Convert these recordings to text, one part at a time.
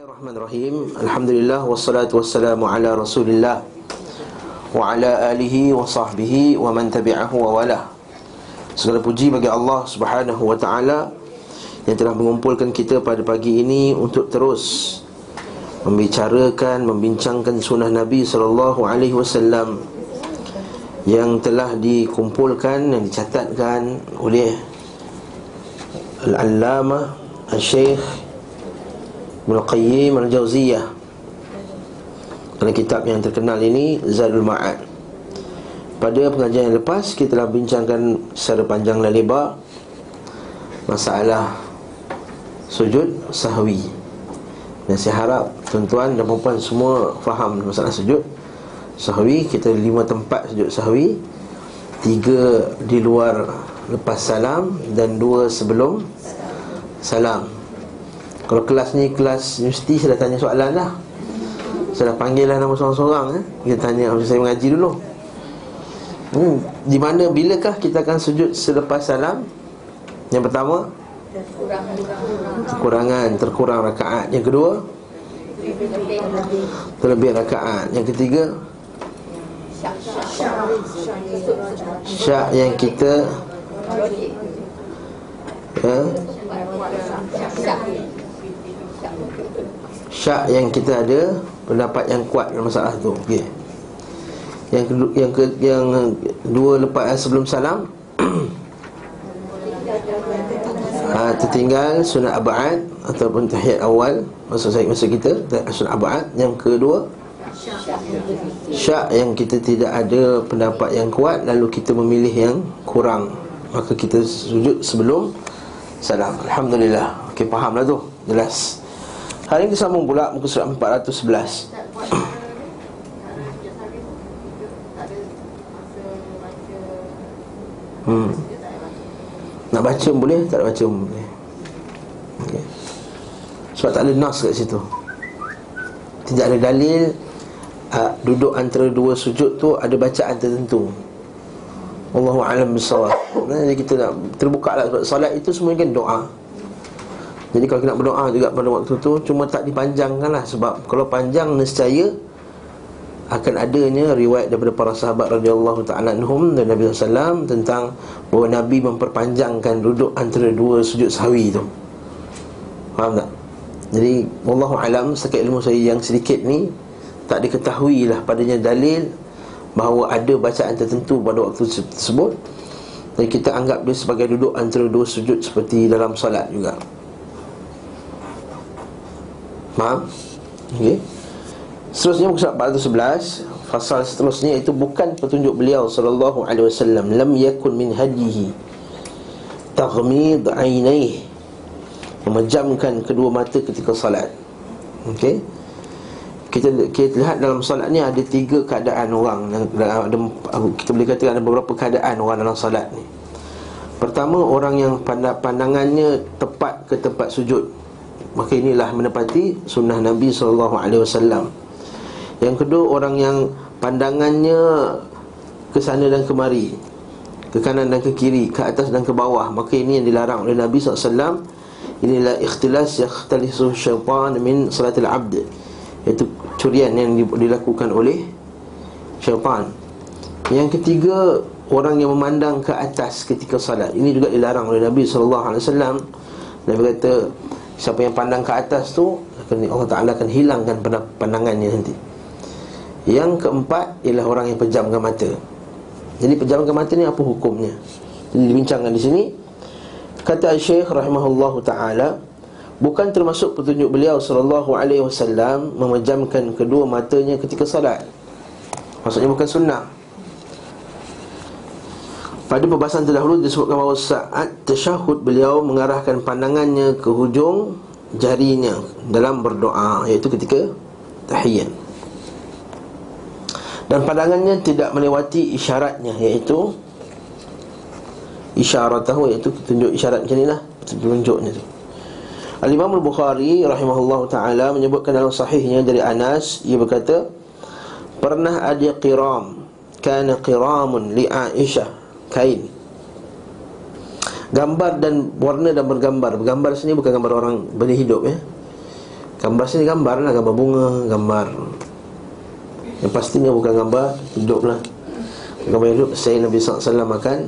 Bismillahirrahmanirrahim. Alhamdulillah Wassalatu wassalamu ala rasulillah Wa ala alihi wa sahbihi Wa man tabi'ahu wa wala. Segala puji bagi Allah subhanahu wa ta'ala Yang telah mengumpulkan kita pada pagi ini Untuk terus Membicarakan, membincangkan sunnah Nabi Sallallahu alaihi wasallam Yang telah dikumpulkan Yang dicatatkan oleh Al-Allamah Al-Syeikh Ibn Qayyim Al-Jawziyah. Dalam kitab yang terkenal ini Zadul Ma'ad. Pada pengajian yang lepas Kita telah bincangkan secara panjang dan lebar Masalah Sujud sahwi. Dan saya harap Tuan-tuan dan perempuan semua Faham masalah sujud Sahwi. Kita lima tempat sujud sahwi. Tiga di luar Lepas salam Dan dua sebelum Salam kalau kelas ni kelas universiti saya dah tanya soalan dah Saya dah panggil lah nama seorang-seorang eh. Kita tanya saya mengaji dulu hmm. Di mana bilakah kita akan sujud selepas salam Yang pertama Kekurangan Terkurang rakaat Yang kedua Terlebih rakaat Yang ketiga Syak yang kita Ya syak yang kita ada pendapat yang kuat dalam masalah tu. Okey. Yang kedua yang ke, yang dua lepas sebelum salam ha, tertinggal sunat abad ataupun tahiyat awal masa saya masa kita sunat abad. Yang kedua syak yang kita tidak ada pendapat yang kuat lalu kita memilih yang kurang. Maka kita sujud sebelum salam. Alhamdulillah. Okey fahamlah tu. Jelas Hari ini disambung pula muka surat 411 Hmm. Nak baca boleh, tak baca boleh. Okay. Sebab tak ada nas kat situ. Tidak ada dalil uh, Duduk antara dua sujud tu Ada bacaan tertentu. Allahu'alam bisawab Jadi kita nak terbuka lah Sebab salat itu semua kan doa jadi kalau kita nak berdoa juga pada waktu tu Cuma tak dipanjangkan lah Sebab kalau panjang nescaya Akan adanya riwayat daripada para sahabat radhiyallahu ta'ala anhum Dan Nabi SAW Tentang bahawa Nabi memperpanjangkan duduk antara dua sujud sahwi tu. Faham tak? Jadi Wallahu alam Sekat ilmu saya yang sedikit ni Tak diketahui lah padanya dalil Bahawa ada bacaan tertentu pada waktu tersebut. Dan kita anggap dia sebagai duduk antara dua sujud Seperti dalam salat juga Faham? Okey. Seterusnya muka surat 411 Fasal seterusnya itu bukan petunjuk beliau Sallallahu alaihi wasallam Lam yakun min hadihi. Taghmid ainaih Memejamkan kedua mata ketika salat. Okey. Kita, kita lihat dalam salat ni ada tiga keadaan orang. Ada, Kita boleh katakan ada beberapa keadaan orang dalam salat ni. Pertama orang yang pandangannya tepat ke tempat sujud Maka inilah menepati sunnah Nabi SAW Yang kedua orang yang pandangannya ke sana dan kemari Ke kanan dan ke kiri, ke atas dan ke bawah Maka ini yang dilarang oleh Nabi SAW Inilah ikhtilas yakhtalisu syaitan min salatil abd Iaitu curian yang dilakukan oleh syaitan. Yang ketiga Orang yang memandang ke atas ketika salat. Ini juga dilarang oleh Nabi SAW Nabi kata Siapa yang pandang ke atas tu Allah Ta'ala akan hilangkan pandangannya nanti. Yang keempat Ialah orang yang pejamkan mata. Jadi pejamkan mata ni apa hukumnya? Jadi dibincangkan di sini. Kata Syekh rahimahullah ta'ala Bukan termasuk petunjuk beliau Sallallahu alaihi wasallam Memejamkan kedua matanya ketika salat. Maksudnya bukan sunnah pada pembahasan terdahulu disebutkan bahawa saat tasyahud beliau mengarahkan pandangannya ke hujung jarinya dalam berdoa iaitu ketika tahiyat. Dan pandangannya tidak melewati isyaratnya iaitu isyarat tahu iaitu tunjuk isyarat macam inilah tunjuknya tu. Al-Imam Al-Bukhari rahimahullahu taala menyebutkan dalam sahihnya dari Anas ia berkata pernah ada qiram kana qiramun li Aisyah kain. Gambar dan warna dan bergambar. Bergambar sini bukan gambar orang benda hidup ya. Gambar sini gambar lah Gambar bunga Gambar. Yang pastinya bukan gambar Hidup lah. Gambar hidup Saya Nabi SAW makan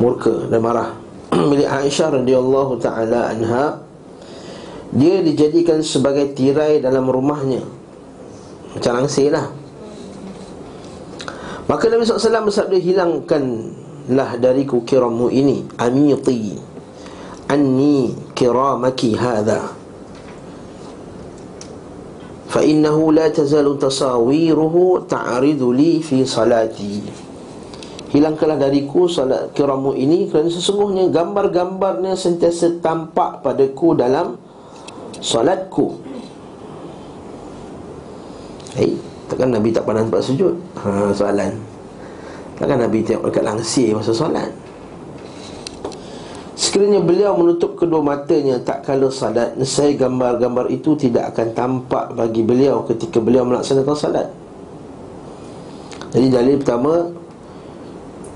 Murka dan marah. Milik Aisyah radhiyallahu ta'ala anha Dia dijadikan sebagai tirai dalam rumahnya. Macam langsir lah Maka Nabi SAW bersabda Hilangkanlah dariku kiramu ini Amiti Anni kiramaki hadha Fa'innahu la tazalu tasawiruhu Ta'aridu li fi salati Hilangkanlah dariku salat kiramu ini Kerana sesungguhnya gambar-gambarnya Sentiasa tampak padaku dalam Salatku hey takkan Nabi tak pernah tempat sujud? Ha, soalan Takkan Nabi tengok dekat langsir masa solat? Sekiranya beliau menutup kedua matanya tak kala salat Nesai gambar-gambar itu tidak akan tampak bagi beliau ketika beliau melaksanakan salat Jadi dalil pertama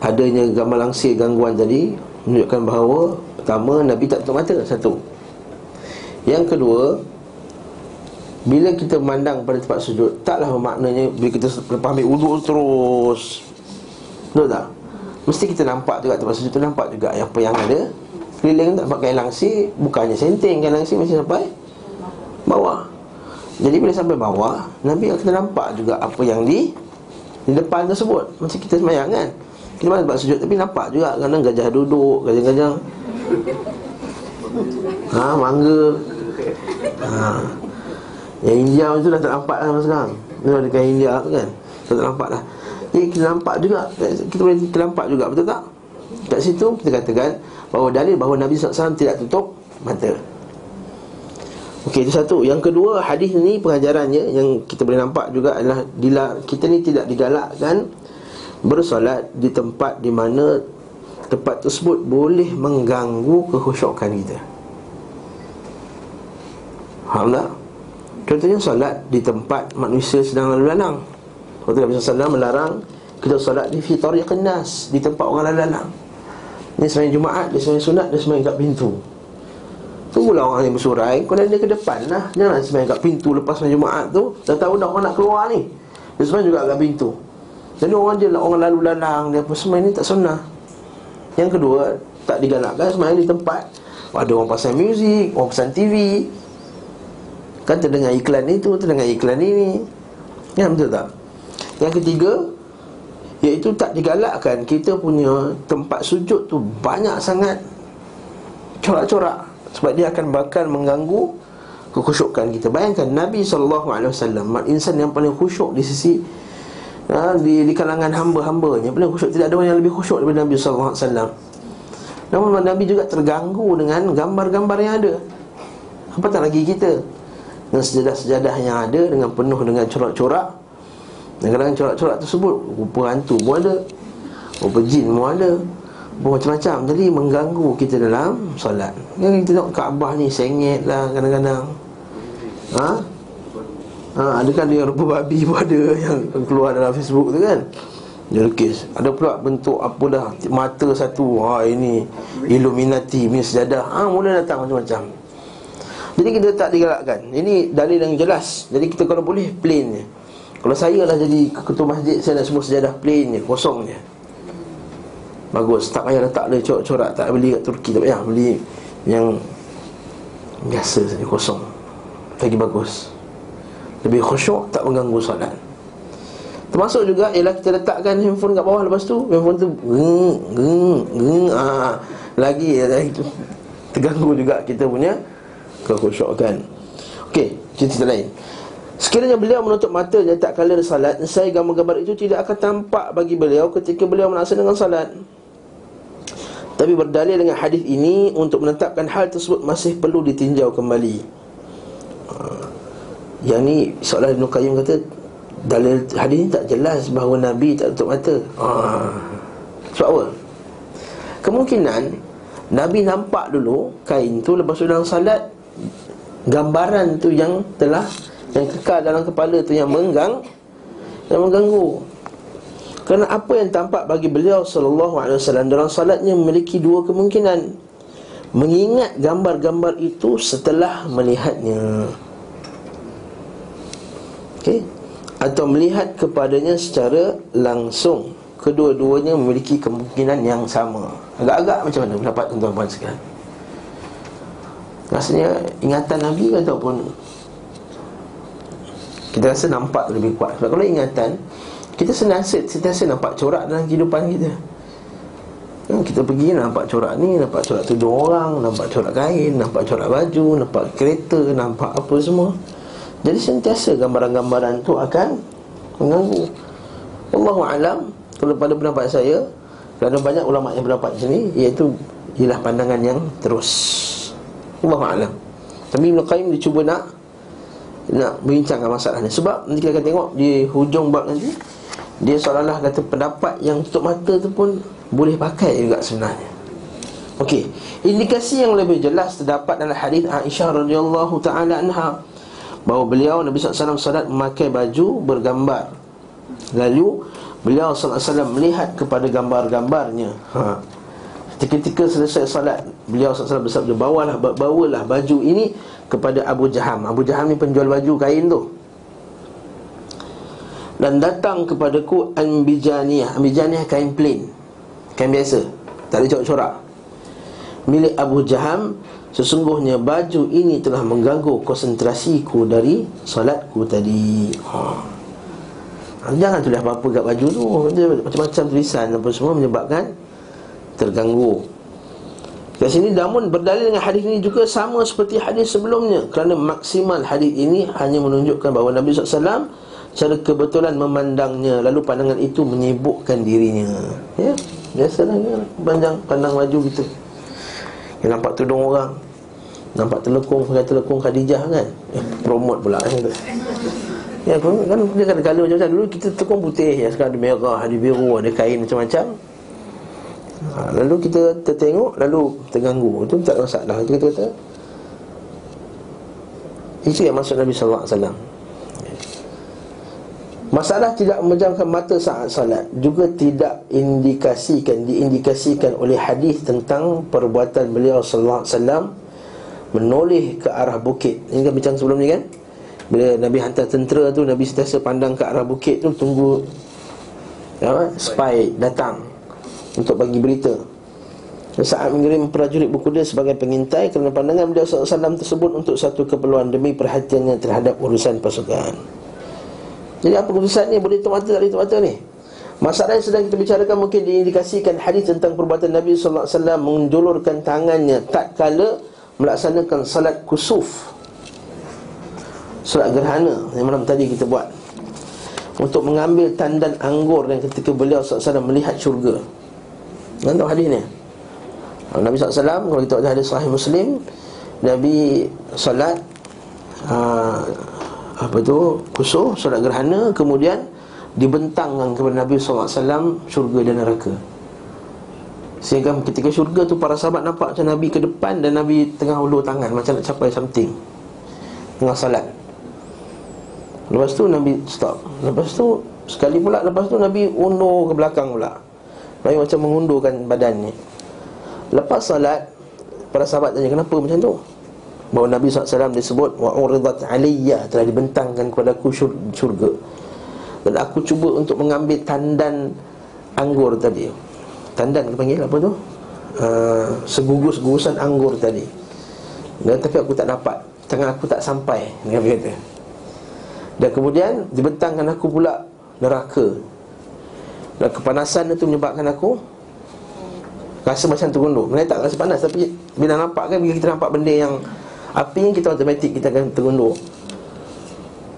Adanya gambar langsir gangguan tadi Menunjukkan bahawa Pertama, Nabi tak tutup mata, satu Yang kedua Bila kita memandang pada tempat sujud Taklah maknanya Bila kita lepas ambil uduk terus. Betul tak? Mesti kita nampak juga tempat sujud tu Nampak juga apa yang ada. Keliling tak pakai langsir Bukannya senting kan langsir Mesti sampai bawah. Jadi bila sampai bawah Nabi akan nampak juga apa yang di Di depan tersebut. Macam kita semayang kan? Kita mana tempat sujud Tapi nampak juga Kadang gajah duduk Gajah-gajah Ha, mangga. Ha Yang India tu dah tak nampak lah sekarang. Dia dekat India tu kan. Dah tak nampak dah. Jadi kita nampak juga Kita boleh nampak juga Betul tak? Kat situ kita katakan bahawa dalil bahawa Nabi SAW tidak tutup mata. Okey, itu satu. Yang kedua, hadis ini pengajarannya Yang kita boleh nampak juga adalah Kita ni tidak digalakkan Bersolat di tempat di mana Tempat tersebut boleh mengganggu kekhusyukan kita. Tak? Contohnya solat di tempat manusia sedang lalu lalang. Waktu Nabi SAW melarang Kita solat di fitariqin nas Di tempat orang lalu lalang Ni semayang Jumaat, dia semayang sunat, dia semayang kat pintu. Tunggulah orang yang bersurai Kau dia ke depan lah. Jangan semayang kat pintu lepas semayang Jumaat tu. Dah tahu dah orang nak keluar ni. Dia semayang juga kat pintu. Jadi orang je lah, orang lalu lalang Dia apa semayang ni tak sunnah. Yang kedua, tak digalakkan semayang di tempat. Ada orang pasang muzik, orang pasang TV Kan terdengar iklan itu, terdengar iklan ini. Ya betul tak? Yang ketiga, Iaitu tak digalakkan kita punya tempat sujud tu banyak sangat. Corak-corak. Sebab dia akan bakal mengganggu kekhusyukan kita. Bayangkan Nabi SAW Insan yang paling khusyuk di sisi ha, di, di kalangan hamba-hambanya Paling khusyuk, tidak ada orang yang lebih khusyuk daripada Nabi SAW Namun Nabi juga terganggu dengan gambar-gambar yang ada. Apa tak lagi kita Dengan sejadah-sejadah yang ada Dengan penuh dengan corak-corak. Dan kadang-kadang corak-corak tersebut Rupa hantu pun ada Rupa jin pun ada Macam-macam. Jadi mengganggu kita dalam solat. Yang kita tengok Kaabah ni sengit lah kadang-kadang. Ha? Ha, adakah dia rupa babi pun ada Yang keluar dalam Facebook tu kan? Dia lukis. Ada pula bentuk apa dah Mata satu. Ha ini Illuminati Ini sejadah. Ha mula datang macam-macam Jadi kita tak digalakkan. Ini dalil yang jelas. Jadi kita kalau boleh plain je. Kalau saya lah jadi ketua masjid Saya nak semua sejadah plain je, kosong je. Bagus, tak payah letak le corak-corak Tak beli kat Turki, tak payah beli Yang Biasa saja, kosong. Lagi bagus. Lebih khusyuk, tak mengganggu solat. Termasuk juga ialah kita letakkan handphone kat bawah lepas tu Handphone tu geng, geng, geng ah, Lagi ya, itu Terganggu juga kita punya Kekhusyukan Okey, cerita lain. Sekiranya beliau menutup matanya tak kala salat Saya gambar-gambar itu tidak akan tampak bagi beliau ketika beliau melaksanakan salat. Tapi berdalil dengan hadis ini Untuk menetapkan hal tersebut masih perlu ditinjau kembali. Uh, Yang ni seolah Ibn Qayyim kata Dalil hadis ini tak jelas bahawa Nabi tak tutup mata. Uh, Sebab apa? Kemungkinan Nabi nampak dulu kain tu lepas dalam salat Gambaran tu yang telah yang kekal dalam kepala tu yang menggang Yang mengganggu. Kerana apa yang tampak bagi beliau Sallallahu alaihi wasallam Dalam salatnya memiliki dua kemungkinan. Mengingat gambar-gambar itu setelah melihatnya. Okey? Atau melihat kepadanya secara langsung. Kedua-duanya memiliki kemungkinan yang sama. Agak-agak macam mana pendapat tuan-tuan sekalian Rasanya ingatan Nabi ke ataupun? Kita rasa nampak lebih kuat. Sebab kalau ingatan Kita senasa, senasa nampak corak dalam kehidupan kita. Hmm, kita pergi nampak corak ni Nampak corak tudung orang Nampak corak kain Nampak corak baju Nampak kereta Nampak apa semua. Jadi sentiasa gambaran-gambaran tu akan Mengganggu. Alam Kalau pada pendapat saya Kerana banyak ulama yang berdapat macam ni Iaitu Ialah pandangan yang terus Alam. Tapi Ibn Qayyim dia cuba nak Nak berbincangkan masalah ni Sebab nanti kita akan tengok Di hujung bab nanti Dia seolah-olah kata pendapat yang tutup mata tu pun boleh pakai juga sebenarnya. Okey, indikasi yang lebih jelas terdapat dalam hadis Aisyah radhiyallahu taala anha bahawa beliau Nabi SAW salat memakai baju bergambar. Lalu beliau SAW melihat kepada gambar-gambarnya. Ha. Ketika selesai salat, beliau SAW bersabda bawalah bawalah baju ini kepada Abu Jaham. Abu Jaham ni penjual baju kain tu. Dan datang kepadaku Ambijaniyah Ambijaniyah kain plain Kain biasa Tak ada corak-corak Milik Abu Jaham Sesungguhnya baju ini telah mengganggu konsentrasiku dari salatku tadi ha. Jangan tulis apa-apa kat baju tu Macam-macam tulisan apa semua menyebabkan Terganggu. Kat sini namun berdalil dengan hadis ini juga sama seperti hadis sebelumnya. Kerana maksimal hadis ini hanya menunjukkan bahawa Nabi SAW Secara kebetulan memandangnya Lalu pandangan itu menyibukkan dirinya. Ya Biasalah kan Panjang pandang baju kita Yang nampak tudung orang Nampak telekung Pakai telekung Khadijah kan? Eh, Promote pula. Kan Ya kan, kan dia kan kalau macam dulu kita tekung putih ya sekarang ada merah, ada biru, ada kain macam-macam. Ha, lalu kita tertengok lalu terganggu. Itu tak masalah. Itu kita kata itu yang maksud Nabi wasallam. Masalah tidak memejamkan mata saat salat Juga tidak indikasikan Diindikasikan oleh hadis tentang Perbuatan beliau wasallam Menoleh ke arah bukit Ini kan bincang sebelum ni kan Bila Nabi hantar tentera tu Nabi sentiasa pandang ke arah bukit tu Tunggu ya, Spy datang Untuk bagi berita saat mengirim prajurit berkuda sebagai pengintai Kerana pandangan beliau SAW tersebut Untuk satu keperluan demi perhatiannya terhadap urusan pasukan jadi apa keputusan ni boleh mata tak boleh mata ni Masalah yang sedang kita bicarakan mungkin diindikasikan hadis tentang perbuatan Nabi wasallam menjulurkan tangannya tak kala melaksanakan salat kusuf. Salat gerhana yang malam tadi kita buat. Untuk mengambil tandan anggur dan ketika beliau wasallam melihat syurga. Kan tahu hadis ni? Nabi wasallam kalau kita ada hadis sahih Muslim, Nabi salat uh, apa tu kusur solat gerhana kemudian dibentangkan kepada Nabi SAW syurga dan neraka. Sehingga ketika syurga tu para sahabat nampak macam Nabi ke depan dan Nabi tengah ulur tangan macam nak capai something. Tengah salat lepas tu Nabi stop. Lepas tu sekali pula lepas tu Nabi undur ke belakang pula Nabi macam mengundurkan badannya lepas salat para sahabat tanya kenapa? Macam tu? Bahawa Nabi SAW disebut wa uridat aliyya telah dibentangkan kepada aku syurga. Dan aku cuba untuk mengambil tandan anggur tadi. Tandan kita panggil apa tu? Uh, segugus-gugusan anggur tadi. Dan tapi aku tak dapat. Tangan aku tak sampai Nabi kata. Dan kemudian dibentangkan aku pula neraka dan kepanasan itu menyebabkan aku rasa macam tergundur Mereka tak rasa panas tapi bila nampak kan bila kita nampak benda yang Api yang kita automatik kita akan tergundur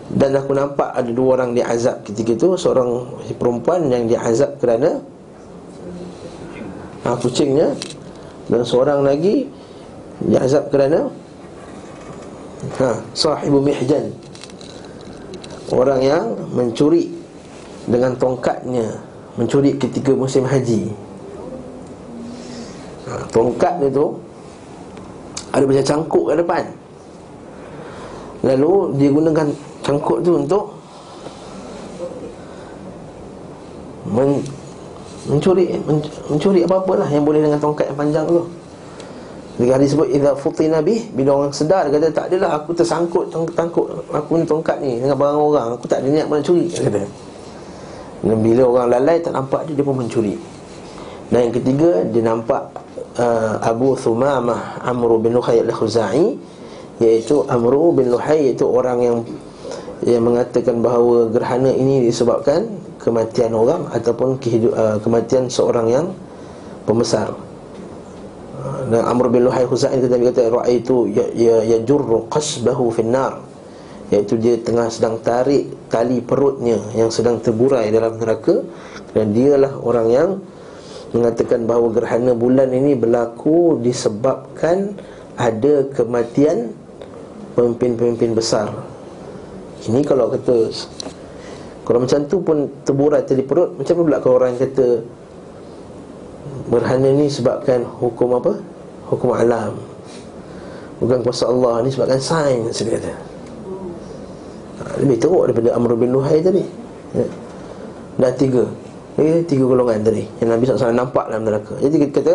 Dan aku nampak ada dua orang diazab ketika itu Seorang perempuan yang diazab kerana ha, Kucingnya. Dan seorang lagi Diazab kerana ha, Sahibu mihjan. Orang yang mencuri Dengan tongkatnya Mencuri ketika musim haji. Ha, Tongkat itu ada macam cangkuk kat depan. Lalu dia gunakan cangkuk tu untuk men, Mencuri men, Mencuri apa-apa lah yang boleh dengan tongkat yang panjang tu. Jadi hadis sebut Iza futina bih Bila orang sedar Dia kata tak adalah Aku tersangkut Tangkut Aku ni tongkat ni Dengan barang orang. Aku tak ada niat nak curi Dia kata Dan bila orang lalai Tak nampak dia Dia pun mencuri. Dan yang ketiga Dia nampak uh, Abu Thumamah Amru bin Luhay al-Khuzai Iaitu Amru bin Luhay Iaitu orang yang Yang mengatakan bahawa Gerhana ini disebabkan Kematian orang Ataupun kehidup, uh, kematian seorang yang Pembesar. Dan Amr bin Luhai Husain kata kata raaitu ya ya yajurru qasbahu fin nar iaitu dia tengah sedang tarik tali perutnya yang sedang terburai dalam neraka dan dialah orang yang mengatakan bahawa gerhana bulan ini berlaku disebabkan ada kematian pemimpin-pemimpin besar. Ini kalau kata kalau macam tu pun terburai tali perut macam mana pula kalau orang kata gerhana ni sebabkan hukum apa? hukum alam Bukan kuasa Allah ni sebabkan sains dia kata Lebih teruk daripada Amr bin Luhai tadi. Ya. Dah tiga. Ini tiga golongan tadi. Yang Nabi SAW nampak dalam neraka. Jadi kita kata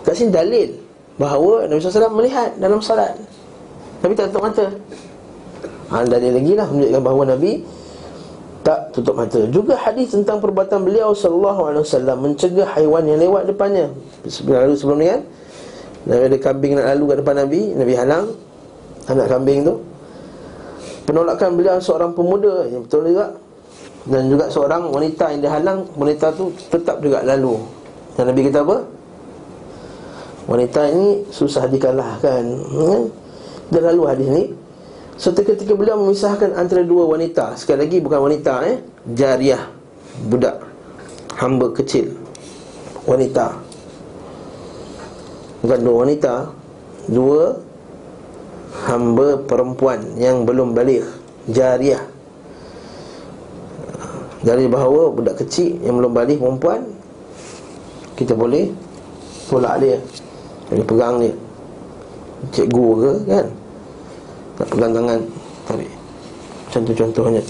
Kat sini dalil Bahawa Nabi SAW melihat dalam salat. Tapi tak tutup mata. Ha, Dalil lagi lah Menunjukkan bahawa Nabi tak tutup mata. Juga hadis tentang perbuatan beliau Sallallahu alaihi wasallam Mencegah haiwan yang lewat depannya. Sebelum, sebelum ni kan? Nabi ada kambing nak lalu kat depan Nabi Nabi halang. Anak kambing tu Penolakan beliau seorang pemuda Yang betul juga Dan juga seorang wanita yang dihalang Wanita tu tetap juga lalu Dan Nabi kata apa? Wanita ini susah dikalahkan hmm? Dia lalu hadis ni So ketika beliau memisahkan antara dua wanita Sekali lagi bukan wanita eh Jariah Budak Hamba kecil Wanita Bukan dua wanita Dua Hamba perempuan yang belum balik Jariah. Dari bahawa budak kecil yang belum balik perempuan Kita boleh Tolak dia Boleh pegang dia. Cikgu ke kan? Nak pegang tangan Tarik. Contoh-contohnya.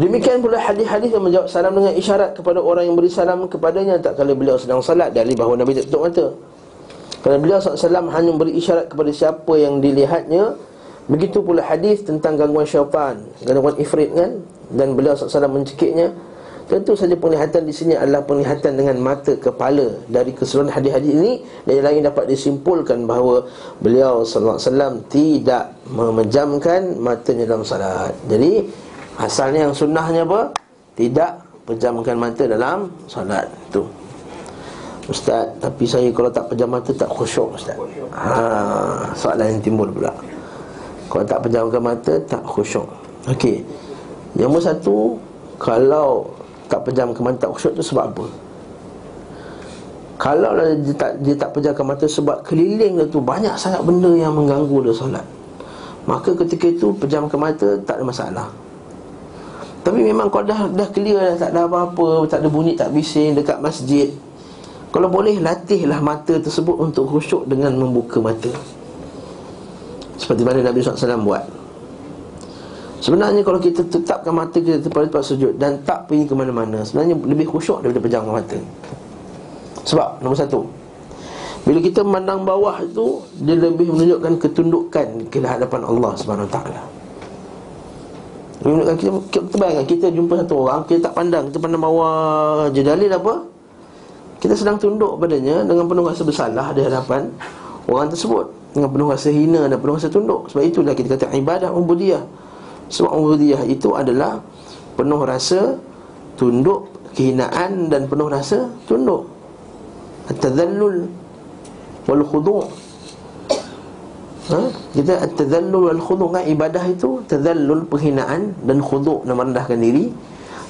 Demikian pula hadis-hadis yang menjawab salam dengan isyarat kepada orang yang beri salam kepadanya. Tak kala beliau sedang salat dari bahawa Nabi tutup mata. Kerana beliau SAW hanya beri isyarat kepada siapa yang dilihatnya Begitu pula hadis tentang gangguan syaitan Gangguan ifrit kan? Dan beliau SAW mencekiknya. Tentu saja penglihatan di sini adalah penglihatan dengan mata kepala. Dari keseluruhan hadis-hadis ini Dan yang lain dapat disimpulkan bahawa Beliau SAW tidak memejamkan matanya dalam salat. Jadi Asalnya yang sunnahnya apa? Tidak pejamkan mata dalam solat tu. Ustaz, tapi saya kalau tak pejam mata tak khusyuk Ustaz. Ha, soalan yang timbul pula. Kalau tak pejamkan mata tak khusyuk. Okey. Yang nombor satu, kalau tak pejamkan mata tak khusyuk tu sebab apa? Kalau dia tak, dia tak pejamkan mata sebab keliling dia tu banyak sangat benda yang mengganggu dia solat. Maka ketika itu pejamkan mata tak ada masalah. Tapi memang kau dah dah clear dah tak ada apa-apa, tak ada bunyi tak bising dekat masjid. Kalau boleh latihlah mata tersebut untuk khusyuk dengan membuka mata. Seperti mana Nabi SAW buat. Sebenarnya kalau kita tetapkan mata kita pada tempat sujud dan tak pergi ke mana-mana, sebenarnya lebih khusyuk daripada pejamkan mata. Sebab nombor satu, bila kita memandang bawah itu dia lebih menunjukkan ketundukan ke hadapan Allah. Kita, kita, kita bayangkan kita jumpa satu orang Kita tak pandang, kita pandang bawah je Dalil apa? Kita sedang tunduk padanya Dengan penuh rasa bersalah di hadapan Orang tersebut. Dengan penuh rasa hina dan penuh rasa tunduk. Sebab itulah kita kata ibadah ubudiyah. Sebab ubudiyah itu adalah Penuh rasa tunduk Kehinaan dan penuh rasa tunduk. At-tadhallul Wal khudu' ha? Kita tazallul wal khudu' kan? Ibadah itu Tazallul penghinaan dan khudu' merendahkan diri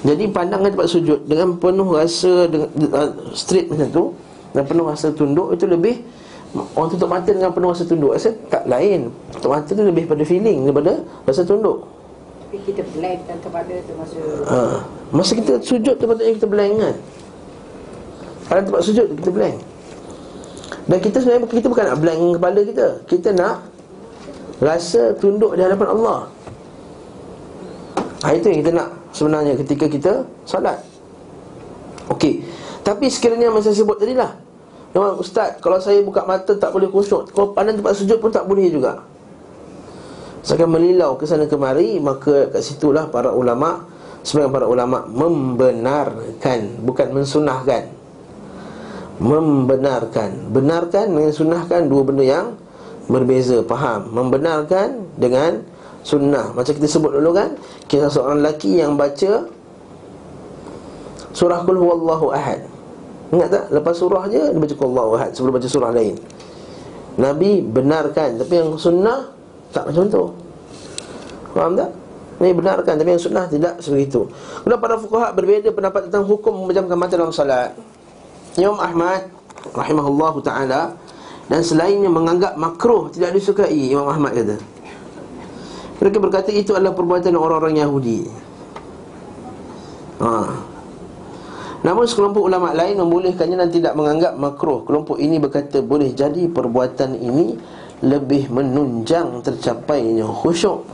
Jadi pandangan tempat sujud. Dengan penuh rasa dengan, uh, Straight macam tu Dan penuh rasa tunduk Itu lebih Orang tutup mata dengan penuh rasa tunduk. Rasa tak lain. Tutup mata tu lebih pada feeling Daripada rasa tunduk. Tapi kita blank kan kepada tu masa ha. Masa kita sujud tu patutnya kita blank kan? Pada tempat sujud kita blank dan kita sebenarnya kita bukan nak blank kepala kita. Kita nak Rasa tunduk di hadapan Allah. Ha, Itu yang kita nak Sebenarnya ketika kita salat Okey. Tapi sekiranya macam saya sebut tadi lah. Memang ustaz Kalau saya buka mata tak boleh khusyuk Kalau pandang tempat sujud pun tak boleh juga. Saya melilau ke sana kemari Maka kat situlah para ulama' Sebagian para ulama' membenarkan Bukan mensunahkan. Membenarkan. Benarkan dengan sunahkan Dua benda yang berbeza. Faham? Membenarkan dengan sunnah. Macam kita sebut dulu kan Kisah seorang lelaki yang baca Surah Qul Huwallahu Ahad. Ingat tak? Lepas surah je Dia baca Qul Ahad Sebelum baca surah lain. Nabi benarkan Tapi yang sunnah Tak macam tu. Faham tak? Nabi benarkan Tapi yang sunnah tidak sebegitu Kemudian para fukaha berbeza pendapat tentang hukum Memejamkan mata dalam salat. Imam Ahmad Rahimahullah Ta'ala Dan selainnya menganggap makruh Tidak disukai Imam Ahmad kata Mereka berkata itu adalah perbuatan orang-orang Yahudi Haa Namun sekelompok ulama lain membolehkannya dan tidak menganggap makruh. Kelompok ini berkata boleh jadi perbuatan ini lebih menunjang tercapainya khusyuk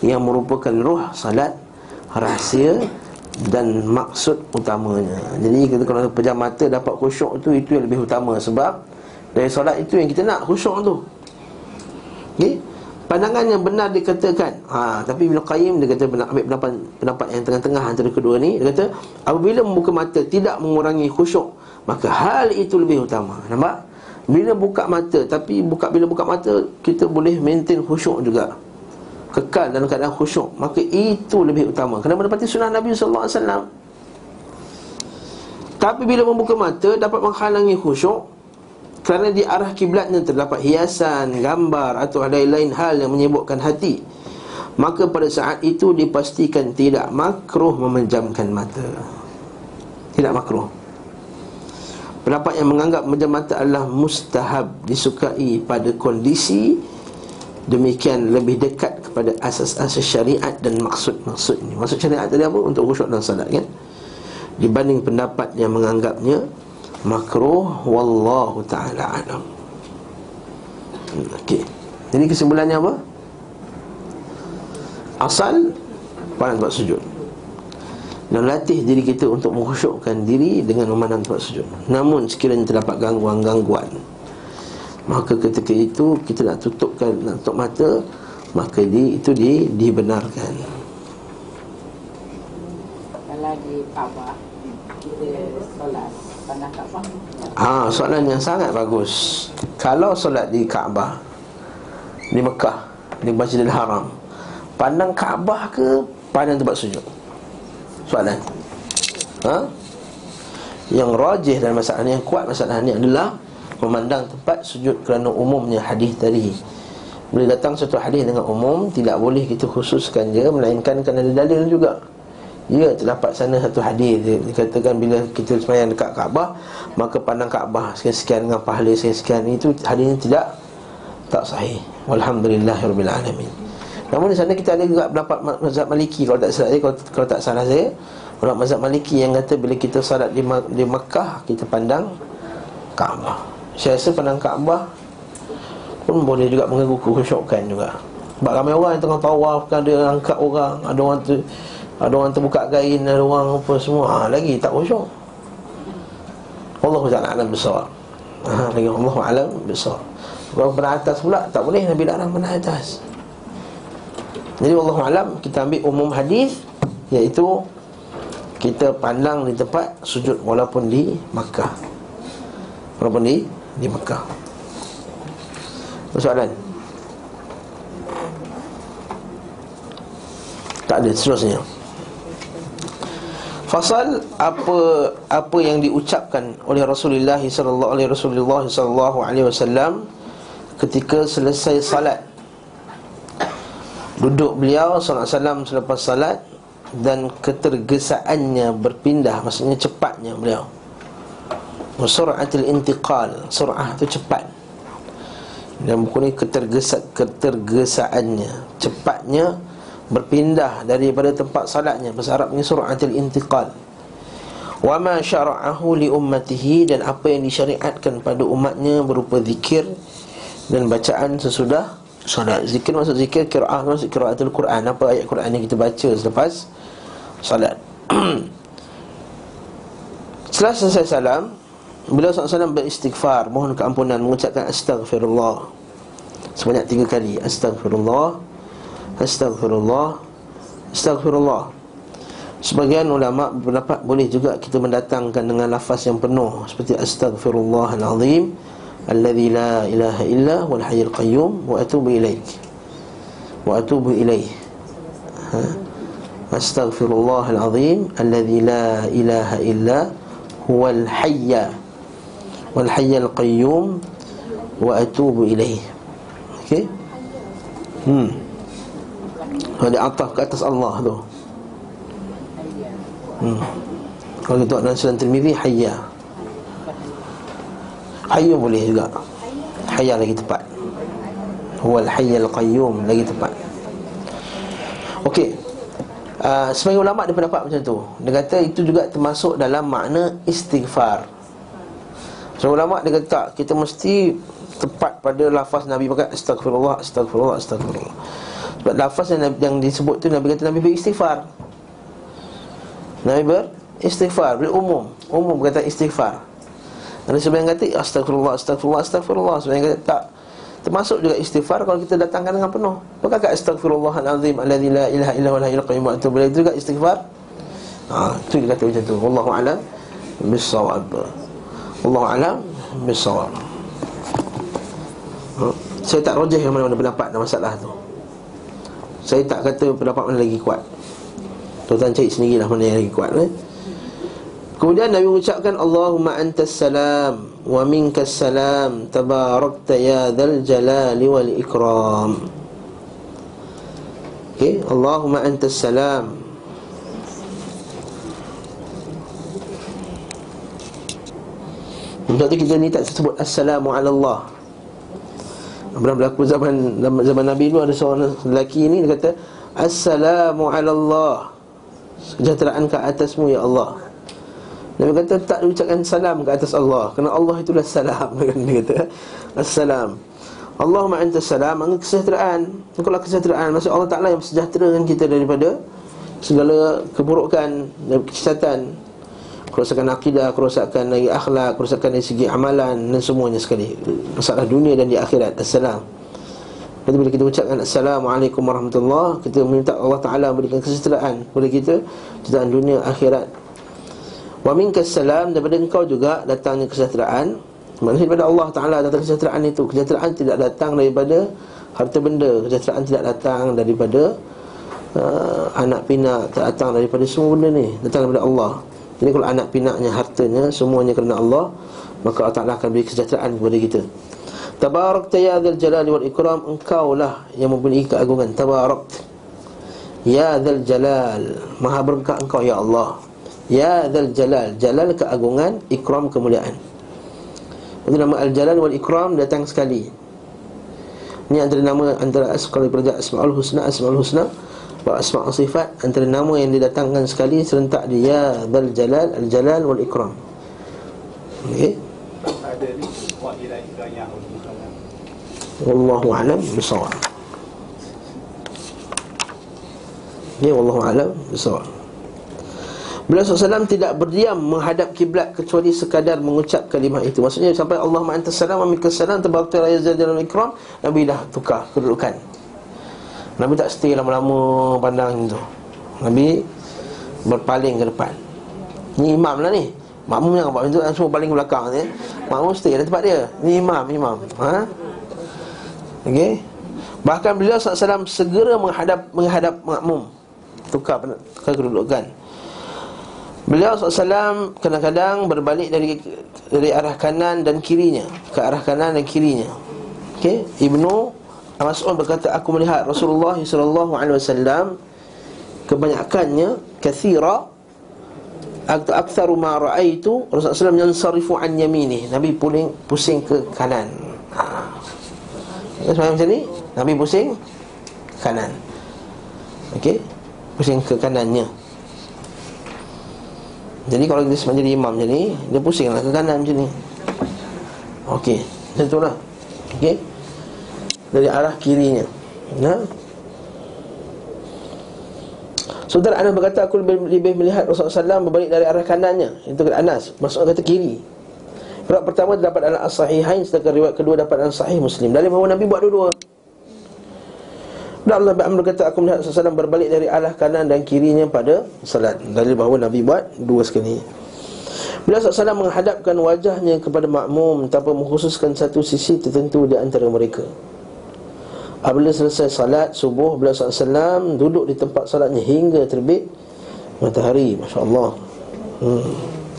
yang merupakan roh salat rahsia dan maksud utamanya. Jadi kita kalau pejam mata dapat khusyuk tu itu yang lebih utama sebab dari solat itu yang kita nak khusyuk tu. Okey? Pandangan yang benar dikatakan. Ha, Tapi Ibn Qayyim dia kata Ambil pendapat, pendapat yang tengah-tengah antara kedua ni Dia kata Apabila membuka mata tidak mengurangi khusyuk Maka hal itu lebih utama. Nampak? Bila buka mata Tapi buka bila buka mata Kita boleh maintain khusyuk juga. Kekal dalam keadaan khusyuk Maka itu lebih utama. Kerana mendapati sunnah Nabi SAW Tapi bila membuka mata Dapat menghalangi khusyuk kerana di arah kiblatnya terdapat hiasan, gambar atau lain-lain hal yang menyebutkan hati Maka pada saat itu dipastikan tidak makruh memejamkan mata Tidak makruh Pendapat yang menganggap memejam mata adalah mustahab Disukai pada kondisi Demikian lebih dekat kepada asas-asas syariat dan maksud-maksud ini Maksud syariat tadi apa? Untuk khusyuk dan salat kan? Dibanding pendapat yang menganggapnya makruh wallahu taala alam. Okey. Jadi kesimpulannya apa? Asal pandang tempat sujud. Dan latih diri kita untuk mengkhusyukkan diri dengan memandang tempat sujud. Namun sekiranya terdapat gangguan-gangguan, maka ketika itu kita nak tutupkan nak tutup mata, maka di, itu di, dibenarkan. Kalau di Kaabah kita solat. Ha, soalan yang sangat bagus. Kalau solat di Kaabah di Mekah, di Masjidil Haram, pandang Kaabah ke pandang tempat sujud? Soalan. Ha? Yang rajih dan masalah yang kuat masalah ini adalah memandang tempat sujud kerana umumnya hadis tadi. Boleh datang satu hadis dengan umum Tidak boleh kita khususkan je Melainkan kerana ada dalil juga Ya terdapat sana satu hadis. Dia Dikatakan bila kita semayang dekat Kaabah Maka pandang Kaabah sekian-sekian dengan pahala sekian-sekian. Itu hadisnya tidak Tak sahih. Walhamdulillahirrabbilalamin Namun di sana kita ada juga pendapat mazhab maliki. Kalau tak salah saya, kalau, kalau tak salah saya Orang mazhab maliki yang kata bila kita salat di, di Mekah Kita pandang Kaabah. Saya rasa pandang Kaabah pun boleh juga mengganggu kekhusyukan juga. Sebab ramai orang yang tengah tawaf kan ada angkat orang ada orang tu ada orang terbuka kain ada orang apa semua. Ha, lagi tak khusyuk Allah Taala alam besar ha, lagi Allah alam besar kalau pernah atas pula tak boleh Nabi larang pernah atas jadi Allah alam kita ambil umum hadis iaitu kita pandang di tempat sujud walaupun di Makkah. Walaupun di di Makkah. Soalan Tak ada seterusnya Fasal apa apa yang diucapkan oleh Rasulullah sallallahu alaihi Rasulullah sallallahu alaihi wasallam ketika selesai salat. Duduk beliau sallallahu wasallam selepas salat dan ketergesaannya berpindah maksudnya cepatnya beliau. Sur'atul intiqal, sur'ah itu cepat. Dan buku ni ketergesa, ketergesaannya Cepatnya berpindah daripada tempat salatnya Bahasa Arab ni suratul intiqal. Wa ma syara'ahu li ummatihi Dan apa yang disyariatkan pada umatnya Berupa zikir Dan bacaan sesudah salat. Zikir maksud zikir, kira'ah maksud kira'atul Quran. Apa ayat Quran yang kita baca selepas salat? Setelah selesai salam Beliau SAW beristighfar. Mohon keampunan Mengucapkan astaghfirullah. Sebanyak tiga kali Astaghfirullah Astaghfirullah Astaghfirullah Sebagian ulama berpendapat boleh juga kita mendatangkan dengan lafaz yang penuh seperti astaghfirullahalazim alladzi la ilaha illa wal hayyul qayyum wa atubu ilaik. Wa atubu ilaih. Ha? Astaghfirullahalazim alladzi la ilaha illa huwal hayya wal hayyul qayyum wa atubu ilaih. Okey? Hmm. Ada ataf ke atas Allah tu. Hmm. Kalau kita dalam Sunan Tirmizi hayya. Hayya boleh juga. Hayya lagi tepat. Huwal hayyul qayyum lagi tepat. Okey. Uh, sebagai ulama dia pendapat macam tu. Dia kata itu juga termasuk dalam makna istighfar. So ulama dia kata tak, kita mesti tepat pada lafaz Nabi pakai astagfirullah, astagfirullah, astagfirullah. Sebab lafaz yang, yang disebut tu Nabi kata Nabi beristighfar. Nabi beristighfar Beri umum. Umum kata istighfar. Ada sebenarnya kata Astagfirullah, astagfirullah, astagfirullah Sebenarnya kata tak. Termasuk juga istighfar Kalau kita datangkan dengan penuh. Maka kata astagfirullahaladzim Alladhi la ilaha illa wa la ilaha qayyum Itu boleh juga istighfar? Ha, Itu dia kata macam tu. Wallahu'alam Bisawab Wallahu'alam Bisawab ha? Saya tak rojah yang mana-mana pendapat dalam masalah tu Saya tak kata pendapat mana lagi kuat. Tuan-tuan cari sendirilah mana yang lagi kuat eh? Kemudian Nabi mengucapkan Allahumma antas salam Wa minkas salam Tabarakta ya dhal jalali wal ikram. Okay Allahumma antas salam. Untuk kita ni tak sebut Assalamu ala Allah Pernah berlaku zaman zaman Nabi dulu ada seorang lelaki ni dia kata Assalamu ala Allah Sejahteraan ke atasmu ya Allah. Nabi kata tak diucapkan salam ke atas Allah Kerana Allah itulah salam. Dia kata Assalam. Allahumma anta salam. Angin kesejahteraan Engkau lah kesejahteraan. Maksud Allah Ta'ala yang sejahterakan kita daripada Segala keburukan Dan kesihatan Kerosakan akidah Kerosakan dari akhlak Kerosakan dari segi amalan Dan semuanya sekali. Masalah dunia dan di akhirat. Assalam. Jadi bila kita ucapkan Assalamualaikum warahmatullahi Kita minta Allah Ta'ala berikan kesejahteraan Kepada kita Kesejahteraan dunia akhirat. Wa minkas salam Daripada engkau juga datangnya kesejahteraan Maksudnya daripada Allah Ta'ala datang kesejahteraan itu Kesejahteraan tidak datang daripada Harta benda. Kesejahteraan tidak datang daripada uh, Anak pinak Tak datang daripada semua benda ni. Datang daripada Allah Jadi kalau anak pinaknya Hartanya Semuanya kerana Allah Maka Allah Ta'ala akan beri kesejahteraan kepada kita. Tabarak ya dzal jalali wal ikram engkaulah yang mempunyai keagungan. Tabarak. Ya dzal jalal maha berkah engkau ya Allah. Ya dzal jalal jalal keagungan ikram kemuliaan. Itu nama al jalal wal ikram datang sekali. Ini antara nama antara kalau dipelajari asmaul husna asmaul husna wa asma' sifat antara nama yang didatangkan sekali serentak dia ya dzal jalal al jalal wal ikram Okey ada ni wa yang Wallahu a'lam bisawab. Ya wallahu a'lam bisawab. Beliau SAW tidak berdiam menghadap kiblat kecuali sekadar mengucap kalimah itu. Maksudnya sampai Allah ma'antas salam wa minkas salam tabarakta raya dalam ikram, Nabi dah tukar kedudukan. Nabi tak stay lama-lama pandang itu. Nabi berpaling ke depan. Ni imam lah ni. Makmum yang buat itu semua paling ke belakang ni. Makmum stay di tempat dia. Ni imam, imam. Ha? Okey. Bahkan beliau SAW segera menghadap menghadap makmum. Tukar tukar kedudukan. Beliau SAW kadang-kadang berbalik dari dari arah kanan dan kirinya ke arah kanan dan kirinya. Okey, Ibnu Mas'ud berkata aku melihat Rasulullah sallallahu alaihi wasallam kebanyakannya kathira atau aktsaru ma raaitu Rasulullah SAW yansarifu an yamini. Nabi pusing pusing ke kanan. Ha. Semayang macam ni? Nabi pusing Kanan. Okey? Pusing ke kanannya. Jadi kalau semayang jadi imam macam ni Dia pusinglah ke kanan macam ni. Okey Macam tu lah. Okey Dari arah kirinya Nah ha? Saudara Anas berkata Aku lebih, lebih melihat Rasulullah SAW berbalik dari arah kanannya Itu kata Anas Maksudnya kata kiri Riwayat pertama dapat dalam As-Sahihain sedangkan riwayat kedua dapat dalam Sahih Muslim. Dari bahawa Nabi buat dua-dua. Dan Allah bin berkata aku melihat Rasulullah berbalik dari arah kanan dan kirinya pada salat. Dari bahawa Nabi buat dua sekali. Bila SAW menghadapkan wajahnya kepada makmum tanpa mengkhususkan satu sisi tertentu di antara mereka. Apabila selesai salat subuh, beliau SAW duduk di tempat salatnya hingga terbit matahari. Masya Allah. Hmm.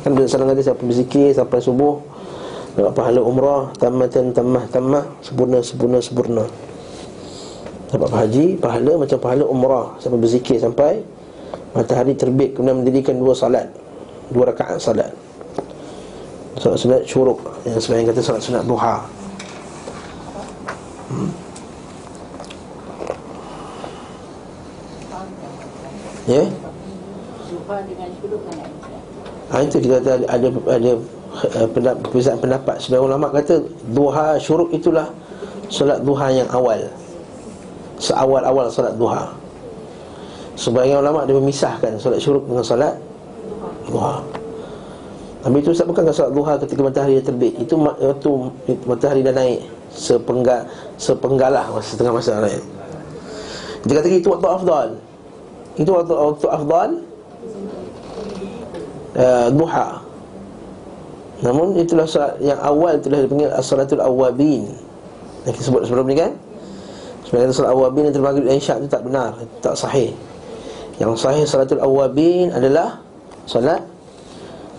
Kan bila SAW kata siapa berzikir sampai subuh, dapat pahala umrah, tamatan tamah tamah, sempurna sempurna sempurna. Dapat haji, pahala macam pahala umrah sampai berzikir sampai matahari terbit kemudian mendirikan dua salat. Dua rakaat salat. Salat sunat syuruk Yang sebenarnya kata salat sunat duha hmm. Ya kan Ha, itu kita ada ada, ada uh, pendapat, perbezaan pendapat Sebenarnya ulama kata duha syuruk itulah solat duha yang awal. Seawal-awal solat duha. Sebagian ulama dia memisahkan solat syuruk dengan solat duha. Tapi itu sebab bukan solat duha ketika matahari dah terbit. Itu waktu matahari dah naik sepenggal sepenggalah masa setengah masa naik. Dia kata itu waktu afdal. Itu waktu waktu afdal uh, duha. Namun itulah solat yang awal itulah dipanggil as-salatul awabin. Yang kita sebut sebelum ni kan? Sebenarnya solat awabin yang terbagi dan isyak itu tak benar, tak sahih. Yang sahih salatul awabin adalah solat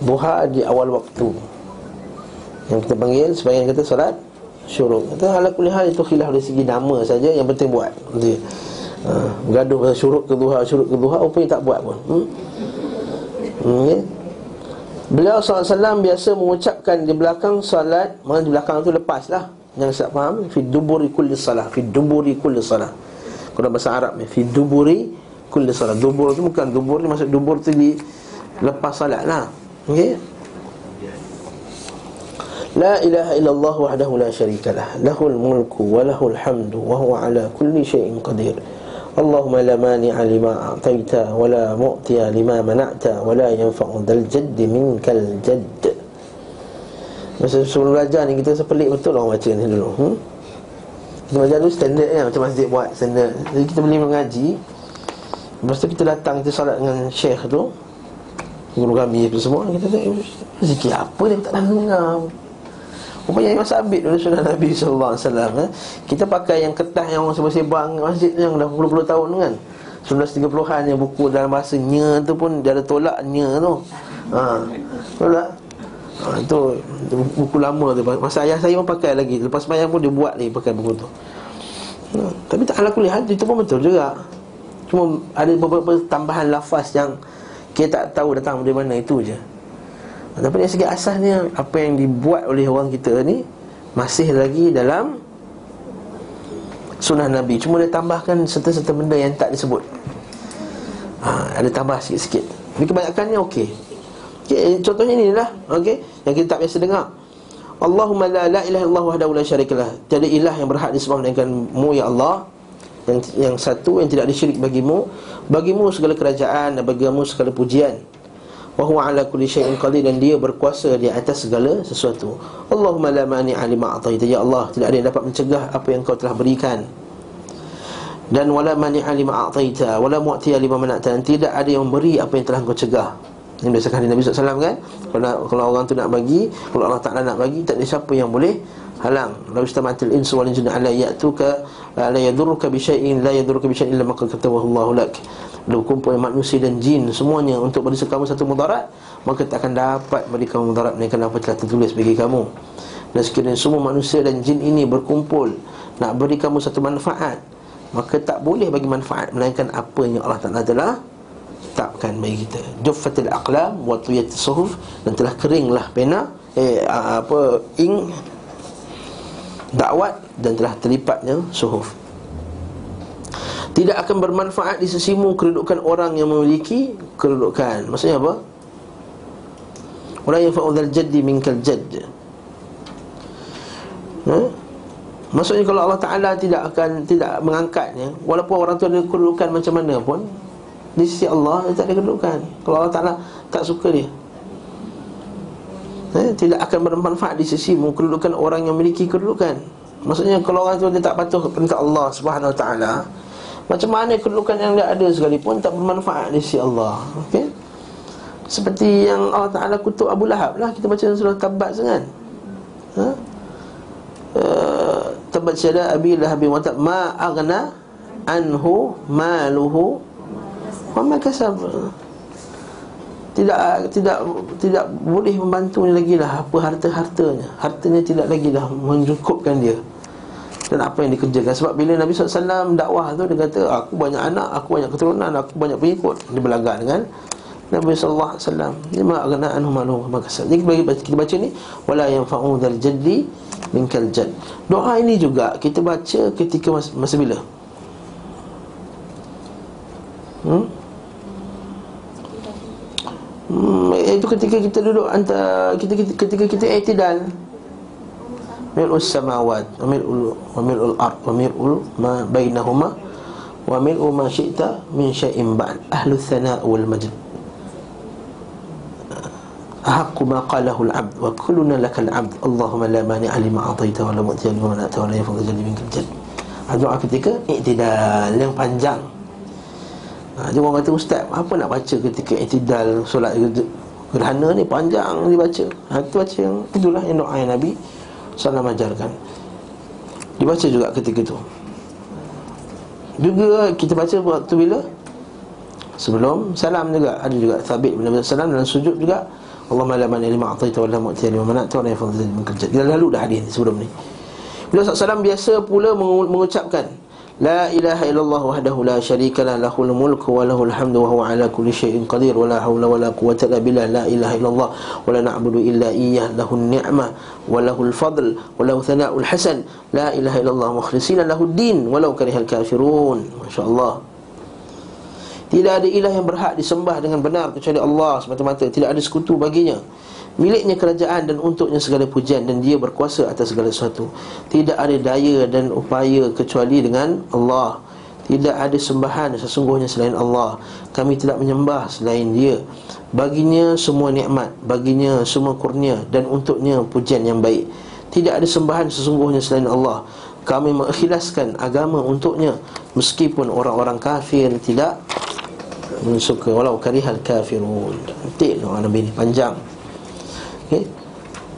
Duha di awal waktu Yang kita panggil Sebagian kata solat Syuruk Kata ala kulihal itu khilaf dari segi nama saja Yang penting buat Jadi, ha, Bergaduh pasal syuruk ke duha Syuruk ke duha Rupanya tak buat pun hmm? Hmm, okay? Beliau SAW biasa mengucapkan Di belakang solat Mana di belakang tu lepas lah Yang saya faham Fi duburi kulli salah Fi duburi kulli salah Kalau bahasa Arab Fi duburi kulli salah Dubur tu bukan Dubur ni maksud dubur tu di Lepas salat lah Okey. La ilaha illallah wahdahu la syarika lah. Lahul mulku wa lahul hamdu wa huwa ala kulli syai'in qadir. Mani'a lima a'taita wa la mu'tiya lima mana'ta wa la yanfa'u dal jadd minkal jadd. Masa sebelum belajar ni kita sepelik betul orang baca ni dulu. Hmm? Kita belajar dulu standard ya macam masjid buat standard. Jadi kita boleh mengaji. Lepas tu kita datang kita solat dengan syekh tu guru kami itu semua kita tengok zikir apa dia tak dengar Rupanya Imam Sabit dulu sunnah Nabi SAW eh? Kita pakai yang ketah yang orang sebang-sebang masjid yang dah puluh-puluh tahun kan 1930-an yang buku dalam bahasa nya tu pun dia ada tolak nya tu ha. Betul tak? Ha, itu, itu buku lama tu Masa ayah saya pun pakai lagi Lepas semayang pun dia buat lagi pakai buku tu ha. Tapi tak ala kulihat itu pun betul juga Cuma ada beberapa tambahan lafaz yang kita tak tahu datang dari mana itu je Tapi dari segi asasnya Apa yang dibuat oleh orang kita ni Masih lagi dalam Sunnah Nabi. Cuma dia tambahkan serta-serta benda yang tak disebut. Ha, Ada tambah sikit-sikit. Tapi kebanyakannya okey. Okay, Contohnya ni lah okay, Yang kita tak biasa dengar. Allahumma la la ilaha illallah wahdahu la syarikalah Tiada ilah yang berhak disembah melainkan mu ya Allah. Yang yang satu yang tidak disyirik bagimu. Bagimu segala kerajaan dan bagimu segala pujian wa huwa ala kulli syai'in qadir dan dia berkuasa di atas segala sesuatu. Allahumma la mani'a lima ataita. Ya Allah tidak ada yang dapat mencegah apa yang kau telah berikan. Dan wala mani'a lima ataita wala mu'tiya lima mana'ta. Tidak ada yang memberi apa yang telah kau cegah. Ini biasakan Nabi SAW kan? Kalau, kalau orang tu nak bagi Kalau Allah Ta'ala nak bagi Tak ada siapa yang boleh halang. La istamatil insu wal jinnu ala ya'tuka la yadurruka bi syai'in la yadurruka bi syai'in illa ma katabahu Allah lak. Lu kumpul manusia dan jin semuanya untuk beri kamu satu mudarat maka tak akan dapat beri kamu mudarat melainkan apa telah tertulis bagi kamu. Dan sekiranya semua manusia dan jin ini berkumpul nak beri kamu satu manfaat maka tak boleh bagi manfaat melainkan apa yang Allah Taala telah tetapkan bagi kita. Juffatil aqlam wa tuyatis suhuf dan telah keringlah pena eh apa ing dakwat dan telah terlipatnya suhuf. Tidak akan bermanfaat di sisimu kedudukan orang yang memiliki kedudukan. Maksudnya apa? Orang yang fa'udhal jaddi minkal jadd. Ha? maksudnya kalau Allah Ta'ala tidak akan tidak mengangkatnya walaupun orang tu ada kedudukan macam mana pun di sisi Allah dia tak ada kedudukan. Kalau Allah Ta'ala tak suka dia. Eh, Tidak akan bermanfaat di sisi kedudukan orang yang memiliki kedudukan Maksudnya kalau orang tu dia tak patuh perintah Allah Subhanahu Wa Taala, macam mana kedudukan yang dia ada sekalipun tak bermanfaat di sisi Allah. Okey? Seperti yang Allah Taala kutuk Abu Lahab lah kita baca surah Tabat kan. Ha? Uh, tabat syada Abi Lahab wa ma aghna anhu maluhu wa ma kasab tidak tidak tidak boleh membantu lagi lah apa harta-hartanya hartanya tidak lagi dah mencukupkan dia dan apa yang dikerjakan? Sebab bila Nabi SAW dakwah tu dia kata aku banyak anak aku banyak keturunan aku banyak pengikut. Dia berlagak dengan Nabi SAW dia ma'agna anhu malu jadi kita baca, kita ni wala yanfa'u dhal jaddi minkal jad doa ini juga kita baca ketika masa, masa bila? Hmm? Hmm, itu ketika kita duduk antara kita, kita ketika kita i'tidal mil'us samawat wa mil'ul wa mil'ul ard wa mil'ul ma bainahuma wa mil'u ma syi'ta min syai'in ba'd ahlu thana' wal majd أحق ما قاله العبد وكلنا لك العبد اللهم لا مانع لما أعطيت ولا مؤتي لما منعت ولا ينفع الجل منك الجد doa ketika i'tidal yang panjang Ha, dia orang kata ustaz, apa nak baca ketika i'tidal solat gerhana ni panjang dibaca. Ha itu baca yang itulah yang doa yang Nabi sallallahu ajarkan. Dibaca juga ketika itu. Juga kita baca waktu bila sebelum salam juga ada juga sabit Nabi sallam dalam sujud juga Allahumma la mani lima a'taita wa la mu'tiya lima mana'ta wa la yafdhil min kerja. Dia lalu dah hadis sebelum ni. Beliau sallam biasa pula mengucapkan La ilaha illallah wahdahu la syarika lah lahul mulku wa lahul hamdu wa huwa ala kulli syai'in qadir wa la hawla wa la quwwata illa billah la ilaha illallah wa la na'budu illa iyyah lahun ni'mah wa lahul fadl wa lahu thana'ul hasan. La ilaha illallah mukhlishina lahud din walau karihal kafirun. Masyaallah. Tidak ada ilah yang berhak disembah dengan benar kecuali Allah semata-mata. Tidak ada sekutu baginya. Miliknya kerajaan dan untuknya segala pujian Dan dia berkuasa atas segala sesuatu. Tidak ada daya dan upaya kecuali dengan Allah. Tidak ada sembahan sesungguhnya selain Allah. Kami tidak menyembah selain dia. Baginya semua nikmat Baginya semua kurnia Dan untuknya pujian yang baik. Tidak ada sembahan sesungguhnya selain Allah. Kami mengikhlaskan agama untuknya. Meskipun orang-orang kafir tidak Mensuka Walau karihal kafirun. Nanti doa Nabi ni panjang Okay.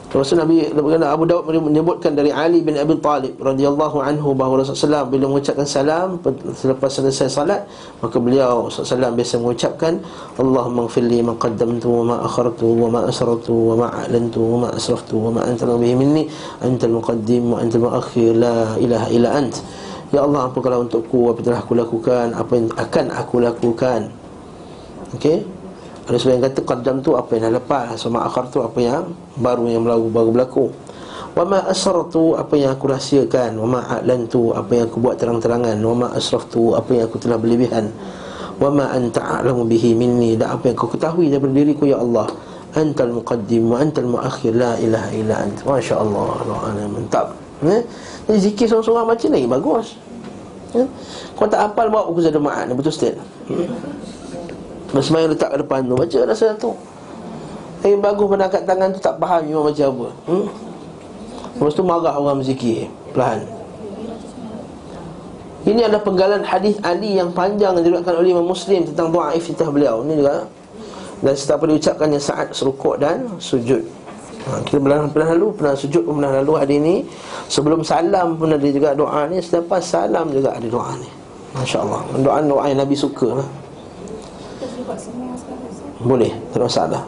Rasul Nabi Abu Dawud menyebutkan dari Ali bin Abi Talib radhiyallahu anhu bahawa Rasulullah SAW bila mengucapkan salam selepas selesai salat maka beliau SAW biasa mengucapkan Allahumma ighfirli ma qaddamtu wa ma akhartu wa ma asrartu wa ma a'lantu wa ma asraftu wa ma anta bihi minni antal muqaddim wa antal muakhir la ilaha illa ant. Ya Allah ampunilah untukku apa yang telah aku lakukan apa yang akan aku lakukan. Okey ada sebagian kata Qadam tu apa yang dah lepas? Sama akhar tu apa yang baru yang berlaku, baru berlaku? Wa ma asar tu apa yang aku rahsiakan? Wa ma a'lan tu apa yang aku buat terang-terangan? Wa ma asraf tu apa yang aku telah berlebihan? Wa ma anta a'lamu bihi minni? Dan apa yang kau ketahui daripada diriku ya Allah. Antal muqaddim wa antal muakhir La ilaha illa ant. Masya Allah Doa mantap. Eh? Jadi zikir seorang-seorang macam lagi bagus. Eh? Kau tak hafal bawa buku zadu ma'at Betul Ustaz? hmm? Sembahyang letak ke depan tu. Baca rasa tu. Tapi bagus pada angkat tangan tu Tak faham imam baca apa. Hmm? Lepas tu marah orang berzikir. Perlahan Ini adalah penggalan hadis Ali yang panjang Yang diriwayatkan oleh Imam Muslim Tentang doa iftitah beliau. Ini juga. Dan setiap diucapkannya saat serukuk dan sujud. Ha, Kita pernah, pernah lalu Pernah sujud pun pernah lalu hari ini. Sebelum salam pun ada juga doa ni. Selepas salam juga ada doa ni. Masya Allah. Doa-doa yang Nabi suka. lah boleh, tak masalah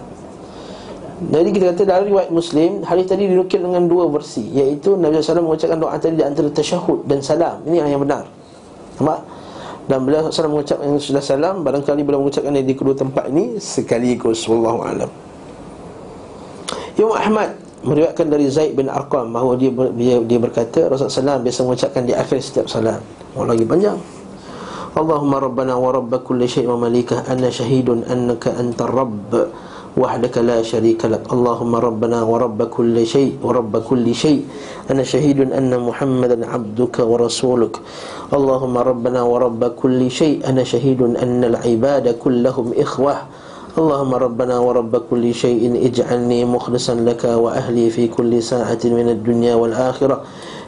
Jadi kita kata dalam riwayat Muslim Hadis tadi dinukil dengan dua versi Iaitu Nabi SAW mengucapkan doa tadi di antara tasyahud dan salam. Ini yang benar. Nampak? Dan beliau SAW mengucapkan sudah salam Barangkali beliau mengucapkan di kedua tempat ini Sekaligus. Wallahu'alam Imam Ahmad meriwayatkan dari Zaid bin Arqam bahawa dia, dia, dia berkata Rasulullah SAW biasa mengucapkan di akhir setiap salam Oh lagi panjang اللهم ربنا ورب كل شيء ومليكه أنا شهيد أنك أنت الرب وحدك لا شريك لك. اللهم ربنا ورب كل شيء ورب كل شيء. أنا شهيد أن محمدا عبدك ورسولك. اللهم ربنا ورب كل شيء أنا شهيد أن العباد كلهم إخوة. اللهم ربنا ورب كل شيء اجعلني مخلصا لك وأهلي في كل ساعة من الدنيا والآخرة.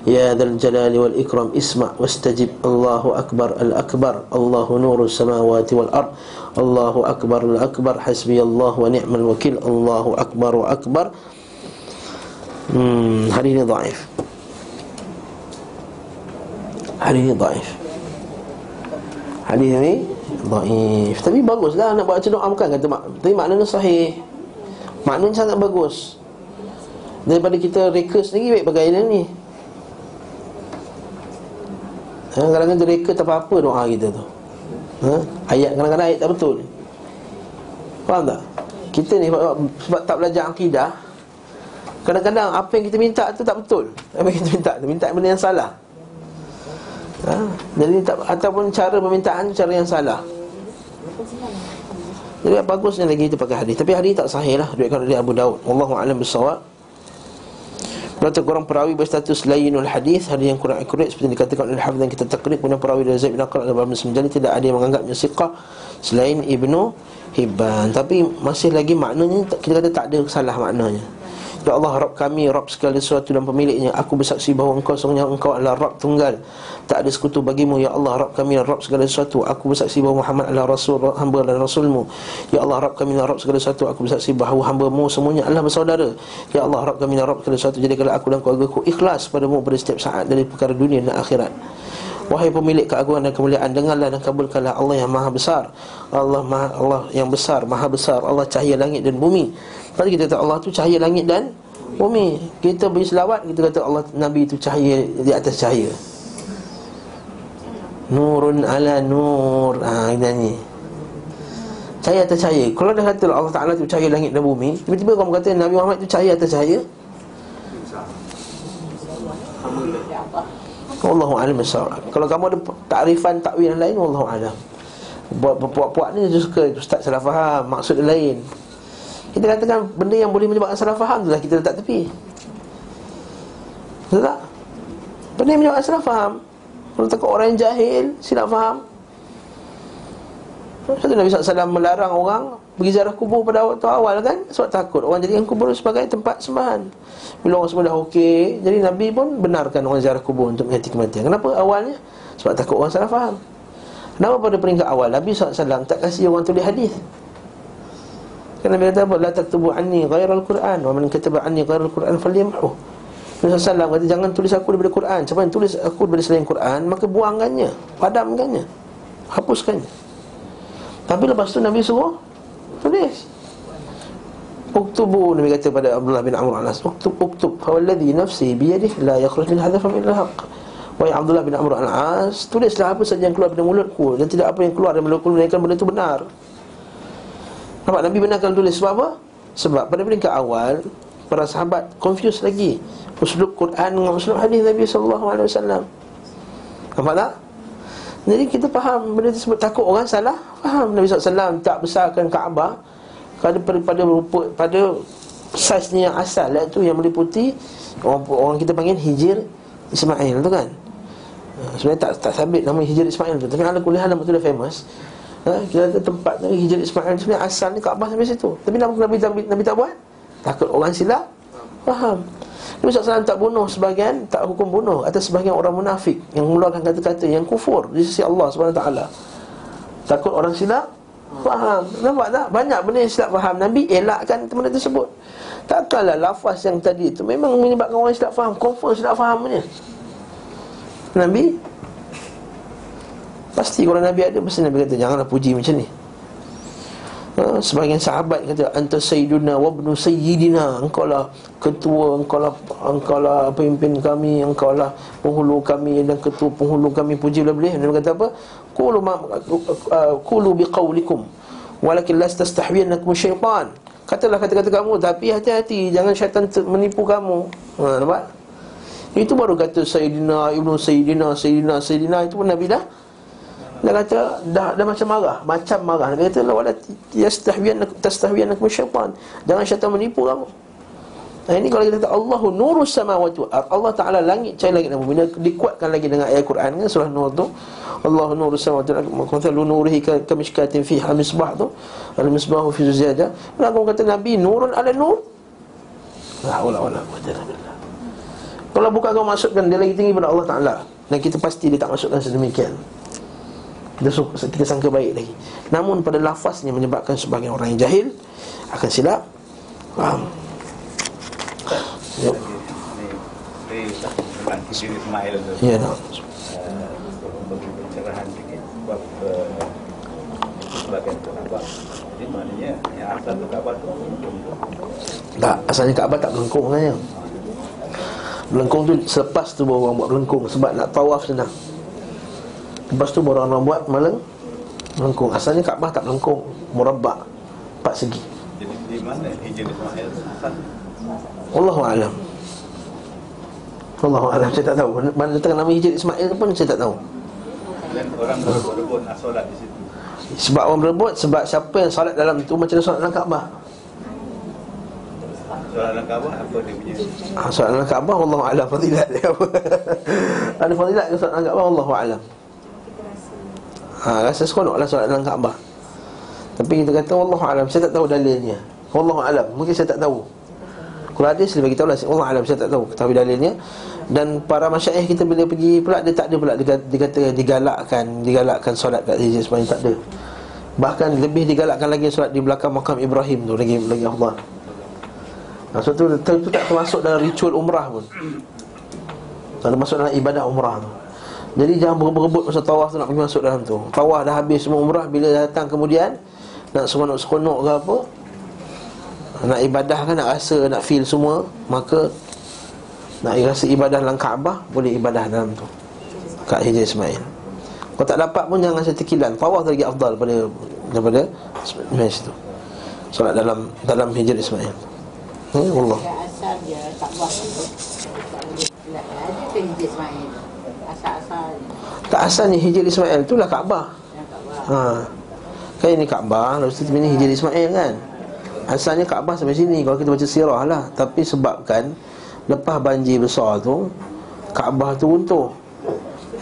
يا ذا الجلال والإكرام اسمع واستجب الله أكبر الأكبر الله نور السماوات والأرض الله أكبر الأكبر حسبي الله ونعم الوكيل الله أكبر وأكبر hmm, hari ini ضعيف hari ini ضعيف hari ini Dhaif Tapi baguslah nak buat macam doa bukan kata mak Tapi maknanya sahih Maknanya sangat bagus Daripada kita reka sendiri baik pakai ini ni Kadang-kadang kita reka tak apa-apa doa kita tu. Ha? Ayat kadang-kadang ayat tak betul. Faham tak? Kita ni sebab, tak belajar akidah Kadang-kadang apa yang kita minta tu tak betul. Apa yang kita minta tu? Minta benda yang salah. Ha? Jadi tak, ataupun cara permintaan cara yang salah. Jadi bagusnya lagi kita pakai hadis. Tapi hadis tak sahih lah. Duitkan dari Abu Daud. Wallahu a'lam bisawab Berarti kurang perawi berstatus layinul hadis Hadis yang kurang akurat Seperti dikatakan oleh Hafidh dan kita takrib Kemudian perawi dari Zaid bin Aqra Dalam Semjani Tidak ada yang menganggapnya siqah Selain Ibnu Hibban. Tapi masih lagi maknanya Kita kata tak ada salah maknanya Ya Allah Rabb kami Rabb segala sesuatu dan pemiliknya. Aku bersaksi bahawa engkau Sungguhnya engkau adalah Rabb tunggal. Tak ada sekutu bagimu Ya Allah Rabb kami Rabb segala sesuatu. Aku bersaksi bahawa Muhammad adalah Rasul Hamba dan Rasulmu. Ya Allah Rabb kami Rabb segala sesuatu. Aku bersaksi bahawa hambamu semuanya adalah bersaudara. Ya Allah Rabb kami Rabb segala sesuatu. Jadi kalau aku dan keluarga ku ikhlas padamu pada setiap saat Dari perkara dunia dan akhirat. Wahai pemilik keagungan dan kemuliaan Dengarlah dan kabulkanlah. Allah yang maha besar. Allah maha, Allah yang besar Maha besar. Allah cahaya langit dan bumi Lepas kita kata Allah tu cahaya langit dan bumi. Kita beri selawat Kita kata Allah Nabi itu cahaya di atas cahaya. Nurun ala nur. Haa nyanyi. Cahaya atas cahaya. Kalau dah kata Allah Ta'ala itu cahaya langit dan bumi Tiba-tiba kamu kata Nabi Muhammad itu cahaya atas cahaya. Wallahu alam Kalau kamu ada takrifan takwil lain Wallahu alam. Buat puak-puak ni dia suka Ustaz salah faham Maksud lain kita katakan benda yang boleh menyebabkan salah faham itulah kita letak tepi. Betul tak? Benda yang menyebabkan salah faham. Kalau takut orang yang jahil silap faham. Satu Nabi SAW melarang orang Pergi ziarah kubur pada waktu awal kan? Sebab takut orang jadikan kubur sebagai tempat sembahan. Bila orang semua dah okey Jadi Nabi pun benarkan orang ziarah kubur Untuk menghati kematian. Kenapa? Awalnya? Sebab takut orang salah faham. Kenapa pada peringkat awal Nabi SAW tak kasih orang tulis hadis Kerana kata apa? La taktubu anni ghairal Quran. Wa man kataba anni ghairal Quran falyamhu. Nabi SAW kata jangan tulis aku daripada Quran. Siapa yang tulis aku daripada selain Quran Maka buangkannya Padamkannya Hapuskannya. Tapi lepas tu Nabi suruh Tulis. Uktubu Nabi kata pada Abdullah bin Amr al-As. Uktub, uktub Fawalladhi nafsi biyadih La yakhruj min hadha min al-haq Wahai Abdullah bin Amr al-As Tulislah apa saja yang keluar dari mulutku Dan tidak apa yang keluar dari mulutku Mereka benda itu benar Nampak Nabi benarkan tulis sebab apa? Sebab pada peringkat awal Para sahabat confused lagi Uslub Quran dengan uslub hadis Nabi SAW Nampak tak? Jadi kita faham benda tersebut takut orang salah Faham Nabi SAW tak besarkan Kaabah pada pada rupa pada saiznya yang asal iaitu yang meliputi orang, orang kita panggil Hijir Ismail tu kan. Sebenarnya tak tak sabit nama Hijir Ismail tu tapi ala kuliah nama tu dah famous ha, Kita ada tempat Nabi Hijrah Ismail Sebenarnya asal ni Kaabah sampai situ. Tapi Nabi, Nabi, Nabi, Nabi tak buat. Takut orang silap Faham. Nabi SAW tak bunuh sebagian Tak hukum bunuh. Atas sebagian orang munafik Yang mengeluarkan kata-kata Yang kufur Di sisi Allah SWT Takut orang silap Faham. Nampak tak? Banyak benda yang silap faham. Nabi elakkan benda tersebut. Takkanlah lafaz yang tadi itu Memang menyebabkan orang silap faham. Confirm silap fahamnya Nabi Pasti kalau Nabi ada Pasti Nabi kata Janganlah puji macam ni. Ha, Sebagian sahabat kata Anta sayyiduna wabnu sayyidina. Engkau lah ketua Engkau lah, engkau lah pemimpin kami Engkau lah penghulu kami Dan ketua penghulu kami Puji boleh Nabi kata apa? Kulu, ma, uh, kulu biqawlikum Walakin las tastahwiyannakum syaitan. Katalah kata-kata kamu Tapi hati-hati Jangan syaitan menipu kamu. Ha, Nampak? Itu baru kata Sayyidina, Ibnu Sayyidina, Sayyidina, Sayyidina. Itu pun Nabi dah dia kata dah dah macam marah, macam marah. Dia kata la wala yastahwiyan tastahwiyan syaitan. Jangan syaitan menipu kamu. Nah, ini kalau kita kata Allahu nurus samawati. Allah Taala langit cahaya langit dan bumi. Dikuatkan lagi dengan ayat Quran kan surah Nur tu. Allahu nurus samawati. Maka lu nurihi ka fiha misbah tu. Al misbahu fi zujaja. Lalu aku kata Nabi nurun ala nur. La haula wala quwwata illa billah. Kalau bukan kau masukkan dia lagi tinggi pada Allah Taala dan kita pasti dia tak masukkan sedemikian. Kita, kita sangka baik lagi. Namun pada lafaznya menyebabkan sebagian orang yang jahil Akan silap. Faham? Yep. Ya, Untung tu Tak, asalnya Kaabah tak melengkung sebenarnya. Melengkung tu selepas tu baru orang buat melengkung Sebab nak tawaf senang Lepas tu baru orang buat meleng Melengkung. Asalnya Kaabah tak melengkung Murabbak Empat segi. Jadi di mana Hijri Ismail tu Asal Wallahu'alam Wallahu'alam Saya tak tahu. Mana datang nama Hijri Ismail pun saya tak tahu. Dan orang berebut-rebut Nak solat di situ. Sebab orang berebut Sebab siapa yang solat dalam tu Macam solat dalam Kaabah? Solat dalam Kaabah Apa dia punya? Ha, Solat dalam Kaabah Wallahu'alam Fadilat dia apa? Ada fadilat ke solat dalam Kaabah? Wallahu'alam ha, Rasa seronok lah solat dalam Kaabah. Tapi kita kata Wallahu'alam Saya tak tahu dalilnya. Wallahu'alam Mungkin saya tak tahu. Kalau ada saya bagi tahu lah. Wallahu'alam Saya tak tahu Ketahui dalilnya. Dan para masyaih kita bila pergi pula Dia tak ada pula. Dia, dia kata digalakkan Digalakkan solat kat Hijaz Ismail Tak ada. Bahkan lebih digalakkan lagi solat di belakang makam Ibrahim tu Lagi lagi Allah. Maksud tu, tu, tu tak termasuk dalam ritual umrah pun. Tak termasuk dalam ibadah umrah tu Jadi jangan berebut-berebut masa tawaf tu nak pergi masuk dalam tu Tawaf dah habis semua umrah Bila datang kemudian Nak seronok-seronok ke apa Nak ibadah kan nak rasa, nak feel semua Maka Nak rasa ibadah dalam Kaabah Boleh ibadah dalam tu Kat Hijaz Ismail Kalau tak dapat pun jangan rasa tekilan Tawaf lagi afdal daripada Daripada Mes tu Solat dalam dalam Hijaz Ismail Hmm, Allah. Asal dia tak buat. Ada ke Hijri Ismail? Asal-asal Tak asalnya Hijr Ismail itulah Kaabah. tak buat. Ha. Kan ini Kaabah, lepas tu ini Hijr Ismail kan. Asalnya Kaabah sampai sini kalau kita baca sirah lah. Tapi sebabkan lepas banjir besar tu Kaabah tu runtuh.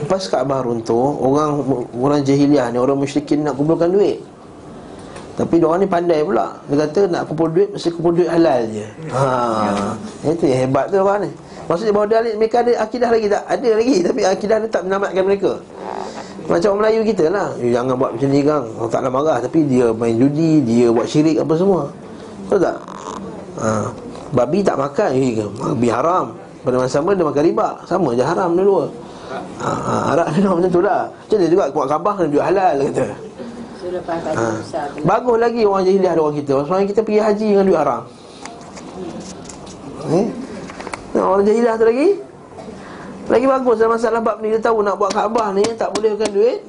Lepas Kaabah runtuh, orang orang jahiliah ni, orang musyrikin nak kumpulkan duit. Tapi orang ni pandai pula Dia kata nak kumpul duit Mesti kumpul duit halal je ha. Itu yang hebat tu orang ni Maksudnya bahawa dia, mereka ada akidah lagi tak? Ada lagi Tapi akidah ni tak menamatkan mereka. Macam orang Melayu kita lah. Eh, Jangan buat macam ni kan Orang tak nak marah Tapi dia main judi Dia buat syirik apa semua. Betul tak? Ha. Babi tak makan eh, Babi haram. Pada masa sama dia makan riba. Sama je haram dua. Ha, ha, Arab ni macam tu lah. Macam dia juga Kuat kabah kena duit halal kata. Ha. Bagus lagi orang jahiliah ada orang kita. Sebab kita pergi haji dengan duit haram. Eh? Nah, orang jahiliah tu lagi? Lagi bagus dalam masalah bab ni. Dia tahu nak buat Kaabah ni Tak boleh bukan duit.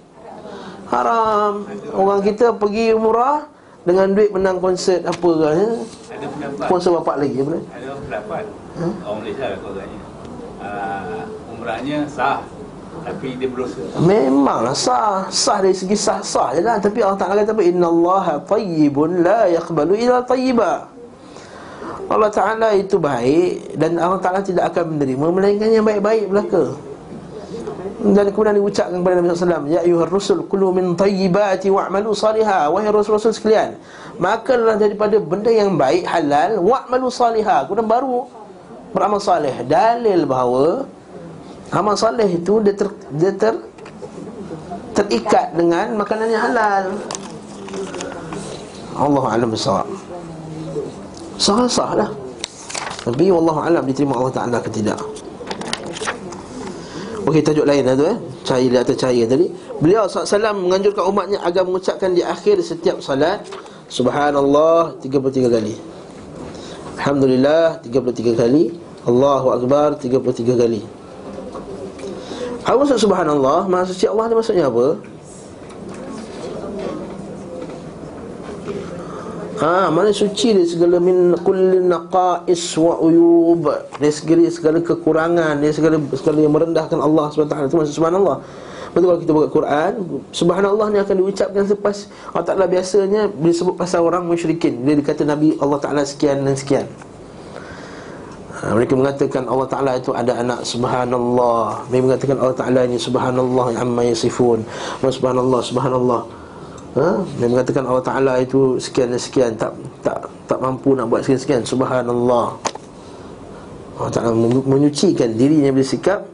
Haram. Orang kita pergi umrah Dengan duit menang konsert apa kan ya? Ada pendapat. Sponsor bapak lagi apa? Ada pendapat. Hmm? Orang Malaysia lah uh, Umrahnya sah Tapi dia berdosa. Memanglah sah. Sah dari segi sah-sah je lah. Tapi Allah Ta'ala kata apa? Inna Allah tayyibun la yakbalu illa tayyiba Allah Ta'ala itu baik Dan Allah Ta'ala tidak akan menerima Melainkan yang baik-baik belaka Dan kemudian diucapkan kepada Nabi SAW Ya ayuhar rusul Kulu min tayyibati wa'malu saliha Wahai rasul-rasul sekalian Makanlah daripada benda yang baik halal Wa'malu saliha Kemudian baru beramal salih Dalil bahawa Amal saleh itu dia, ter, dia ter, terikat dengan makanan yang halal. Allah alam besar. Sah-sah lah. Tapi Allah alam diterima Allah Taala ke tidak. Okey tajuk lain lah tu eh. Cahaya di atas cahaya tadi. Beliau SAW menganjurkan umatnya agar mengucapkan di akhir setiap salat Subhanallah 33 kali. Alhamdulillah 33 kali. Allahu Akbar 33 kali. Apa maksud subhanallah? Maksud Allah ni maksudnya apa? Ha, mana suci dia segala min kulli naqais wa uyub. Dia segala segala kekurangan, dia segala segala yang merendahkan Allah SWT. Itu maksud subhanallah. Betul kalau kita buka Quran, subhanallah ni akan diucapkan selepas Allah Taala biasanya disebut pasal orang musyrikin. Dia dikata Nabi Allah Taala sekian dan sekian. ha, Mereka mengatakan Allah Ta'ala itu ada anak Subhanallah Mereka mengatakan Allah Ta'ala ini Subhanallah amma yasifun Subhanallah, Subhanallah ha? Mereka mengatakan Allah Ta'ala itu sekian dan sekian Tak tak tak mampu nak buat sekian-sekian Subhanallah. Allah Ta'ala menyucikan dirinya bersikap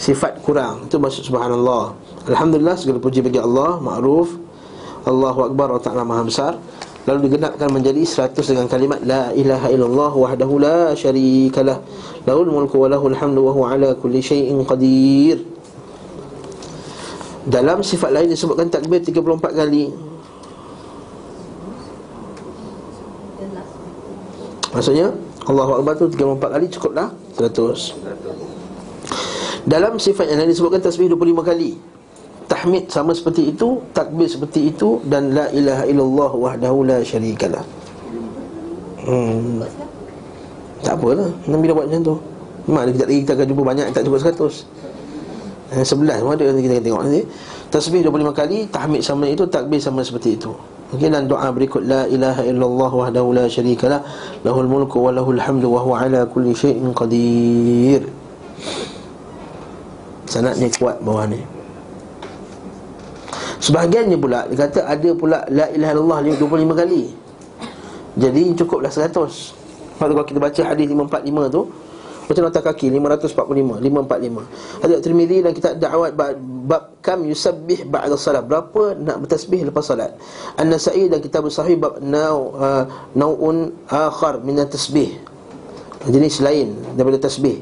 Sifat kurang. Itu maksud Subhanallah. Alhamdulillah segala puji bagi Allah Ma'ruf. Allahu Akbar Allah Ta'ala Maha Besar. Lalu digenapkan menjadi 100 dengan kalimat La ilaha illallah wahdahu la syarikalah Lahul mulku wa lahul hamdu wa huwa ala kulli syai'in qadir Dalam sifat lain disebutkan takbir 34 kali. Maksudnya Allahu Akbar tu 34 kali cukuplah 100 Dalam sifat yang lain disebutkan tasbih 25 kali. Tahmid sama seperti itu takbir seperti itu dan la ilaha illallah wahdahu la syarikalah. Hmm. tak apalah. Nabi dah buat macam tu. Mak kita kita akan jumpa banyak tak cukup 100 eh, Sebelas semua ada kita akan tengok nanti. Tasbih 25 kali Tahmid sama itu Takbir sama seperti itu. Okay, dan doa berikut La ilaha illallah wahdahu la syarikalah Lahul mulku wa lahul hamdu Wa huwa ala kulli syai'in qadir. Sanatnya kuat bawah ni. Sebahagiannya pula Dia kata ada pula La ilaha illallah 25 kali. Jadi cukuplah 100 Kalau kita baca hadis 545 tu Baca nota kaki 545 545 Hadis Tirmizi dan kita da'wat Bab kam yusabbih ba'da salat. Berapa nak bertasbih lepas salat? An-Nasai dan kita bersahih Bab nau, uh, nau'un akhar Minat tasbih Jenis lain daripada tasbih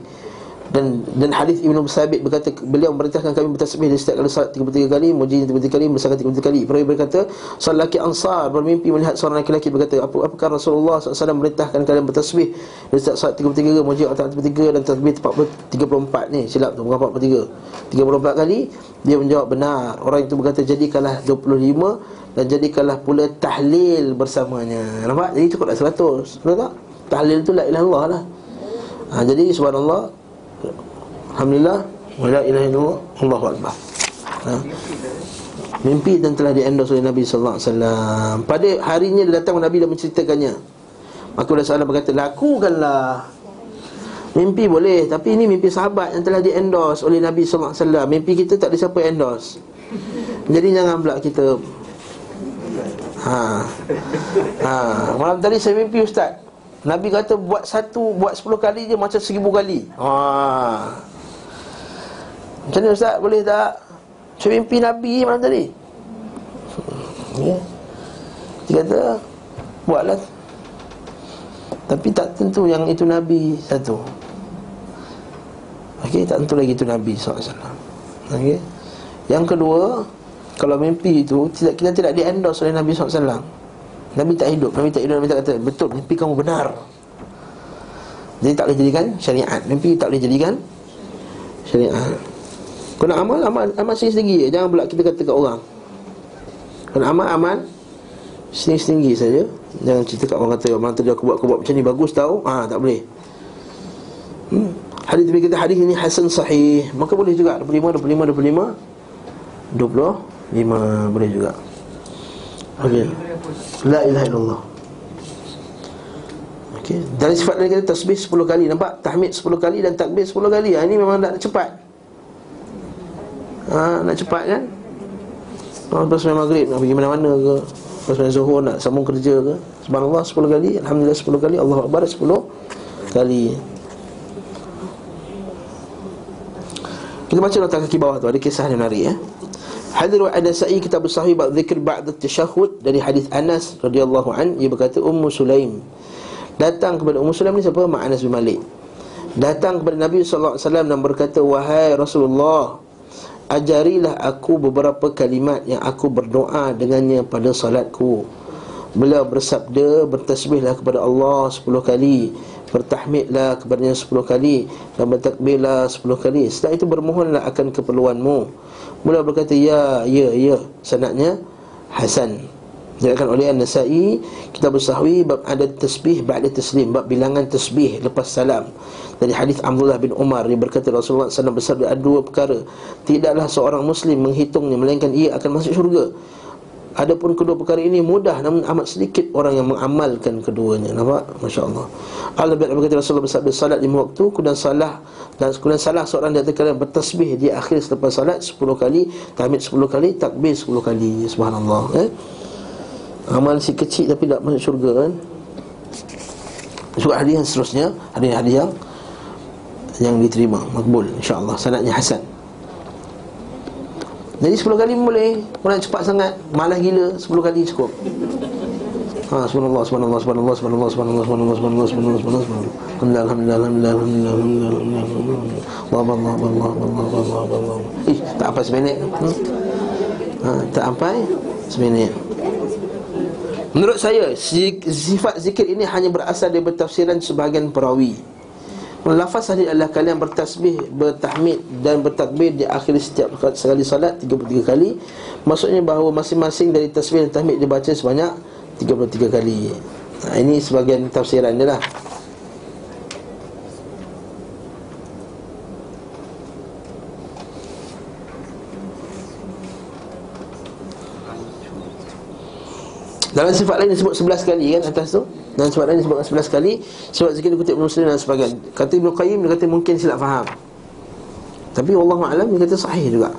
dan dan hadis Ibnu Sabit berkata beliau memerintahkan kami bertasbih di setiap kali salat 33 kali muji 33 kali bersakat 33 kali. Perawi berkata salaki ansar bermimpi melihat seorang lelaki berkata apa apakah Rasulullah SAW memerintahkan kalian bertasbih di setiap salat 33 muji atau 33 dan tasbih 34 ni silap tu bukan 43 34 kali? Dia menjawab benar. Orang itu berkata jadikanlah 25 dan jadikanlah pula tahlil bersamanya. Nampak? Jadi cukuplah 100 betul tak? Tahlil tu la ilaha illallah lah. Ha, jadi subhanallah Alhamdulillah. Wala ilaha illallah. Allahu Akbar. Ha? Mimpi dan telah diendos oleh Nabi SAW Pada harinya dia datang Nabi dan menceritakannya. Maka Rasulullah SAW berkata Lakukanlah. Mimpi boleh Tapi ini mimpi sahabat yang telah diendos oleh Nabi SAW Mimpi kita tak ada siapa endorse. Jadi jangan pula kita Ha. Ha. Malam tadi saya mimpi ustaz Nabi kata buat satu, buat sepuluh kali je macam seribu kali. Haa Macam ni Ustaz, boleh tak? Saya mimpi Nabi malam tadi? Ya. Dia kata, buatlah. Tapi tak tentu yang itu Nabi satu. Okey, tak tentu lagi itu Nabi SAW Okey. Yang kedua Kalau mimpi itu, tidak kita tidak di-endorse oleh Nabi SAW Nabi tak hidup Nabi tak hidup Nabi tak kata Betul mimpi kamu benar. Jadi tak boleh jadikan syariat. Mimpi tak boleh jadikan syariat. Kau nak amal Amal, amal sendiri-sendiri Jangan pula kita kata kat orang. Kau nak amal Amal Sendiri-sendiri saja. Jangan cerita kat orang kata Orang tadi aku buat, aku buat macam ni Bagus tau. Ah Tak boleh. Hmm. Hadis Nabi kata hadis ini Hasan sahih. Maka boleh juga. 25, 25, 25 25 Boleh juga. Okey La ilaha illallah. Okey, dari sifat lain kita tasbih 10 kali. Nampak? Tahmid 10 kali dan takbir 10 kali. Ha, Ini memang nak cepat. Ha, Nak cepat kan? Oh, lepas main maghrib nak pergi mana-mana ke? Lepas main zuhur nak sambung kerja ke? Subhanallah 10 kali. Alhamdulillah 10 kali. Allah Akbar 10 kali. Kita baca nota kaki bawah tu. Ada kisah yang menarik ya Hadir wa Anasai kita bersahih bab zikr ba'da tashahhud dari hadis Anas radhiyallahu an ia berkata Ummu Sulaim. Datang kepada Ummu Sulaim ni siapa? Mak Anas bin Malik. Datang kepada Nabi sallallahu alaihi wasallam dan berkata wahai Rasulullah ajarilah aku beberapa kalimat yang aku berdoa dengannya pada salatku. Beliau bersabda bertasbihlah kepada Allah 10 kali bertahmidlah kepadanya 10 kali dan bertakbirlah 10 kali. Setelah itu bermohonlah akan keperluanmu Mula berkata ya ya ya. Sanadnya hasan. Diriwayatkan oleh An-Nasa'i kita bersahwi bab ada tasbih ba'da taslim bab bilangan tasbih lepas salam. Dari hadis Abdullah bin Umar dia berkata Rasulullah SAW bersabda ada dua perkara. Tidaklah seorang muslim menghitungnya melainkan ia akan masuk syurga Adapun kedua perkara ini mudah namun amat sedikit orang yang mengamalkan keduanya. Nampak? Masya-Allah. Allah berkata Rasulullah bersabda salat lima waktu kemudian salah dan kemudian salah seorang di antara kalian bertasbih di akhir selepas salat 10 kali, tahmid 10 kali, takbir 10 kali. Subhanallah. Eh? Amal si kecil tapi tak masuk syurga kan? Juga hadis yang seterusnya, hadis-hadis yang yang diterima, makbul insya-Allah. Sanadnya hasan. Jadi 10 kali boleh Orang cepat sangat Malas gila 10 kali cukup Ha, subhanallah, subhanallah, subhanallah, subhanallah, subhanallah, subhanallah, subhanallah, subhanallah, subhanallah, subhanallah. Alhamdulillah, alhamdulillah, alhamdulillah, alhamdulillah, alhamdulillah, alhamdulillah, alhamdulillah. Allah, Allah, Allah, Allah, Allah, Allah, Allah. Ih, tak apa seminit. Hmm? Ha, tak sampai seminit. Menurut saya, sifat zikir ini hanya berasal dari tafsiran sebahagian perawi. Lafaz tadi adalah kalian bertasbih, bertahmid dan bertakbir di akhir setiap sekali salat 33 kali. Maksudnya bahawa masing-masing dari tasbih dan tahmid dibaca sebanyak 33 kali. Nah, ini sebagian tafsiran dia lah. Dalam sifat lain disebut 11 kali kan atas tu? Dan sifat lain disebut 11 kali Sebab zikir dikutip Muslim dan sebagainya. Kata Ibn Qayyim dia kata mungkin silap faham. Tapi Allah Alam dia kata sahih juga.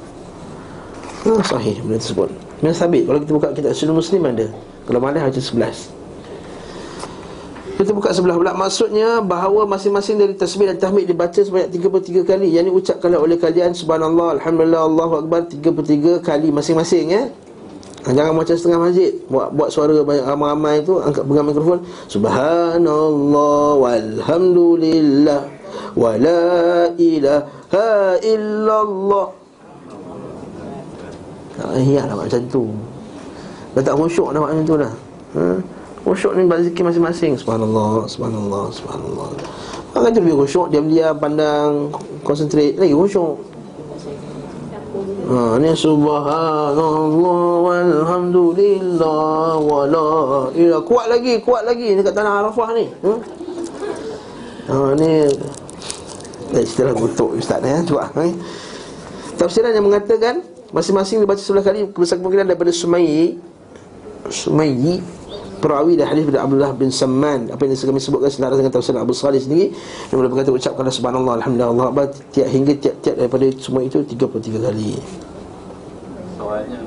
Ha, Sahih benda tersebut. Memang sabit. Kalau kita buka kitab Sunnah Muslim ada. Kalau malah ada 11 kita buka sebelah pula. Maksudnya bahawa masing-masing dari tasbih dan tahmid Dibaca sebanyak 33 kali. Yang ini ucapkanlah oleh kalian Subhanallah, Alhamdulillah, Allahu Akbar 33 kali masing-masing ya Jangan macam setengah masjid. Buat buat suara banyak ramai-ramai tu Angkat pegang mikrofon. Subhanallah Walhamdulillah Wa la ilaha illallah. Tak payah lah macam tu. Dah tak khusyuk dah macam tu dah. Ha? Khusyuk ni berzikir masing-masing. Subhanallah Subhanallah Subhanallah. Maka tu lebih khusyuk Diam-diam pandang Konsentrate Lagi khusyuk Ha ni subhanallah walhamdulillah wala ila kuat lagi kuat lagi dekat tanah Arafah ni. Hmm? Ha ni Dah istilah kutuk Ustaz ya, cuba ha? Tafsiran yang mengatakan Masing-masing dibaca sebelah kali Besar kemungkinan daripada Sumayi Sumayi perawi dari hadis dari Abdullah bin Samman. Apa yang kami sebutkan selaras dengan tafsir Abu Salih sendiri. Yang boleh berkata ucapkanlah subhanallah alhamdulillah Allah Akbar. Tiap hingga tiap-tiap daripada semua itu 33 kali. Soalnya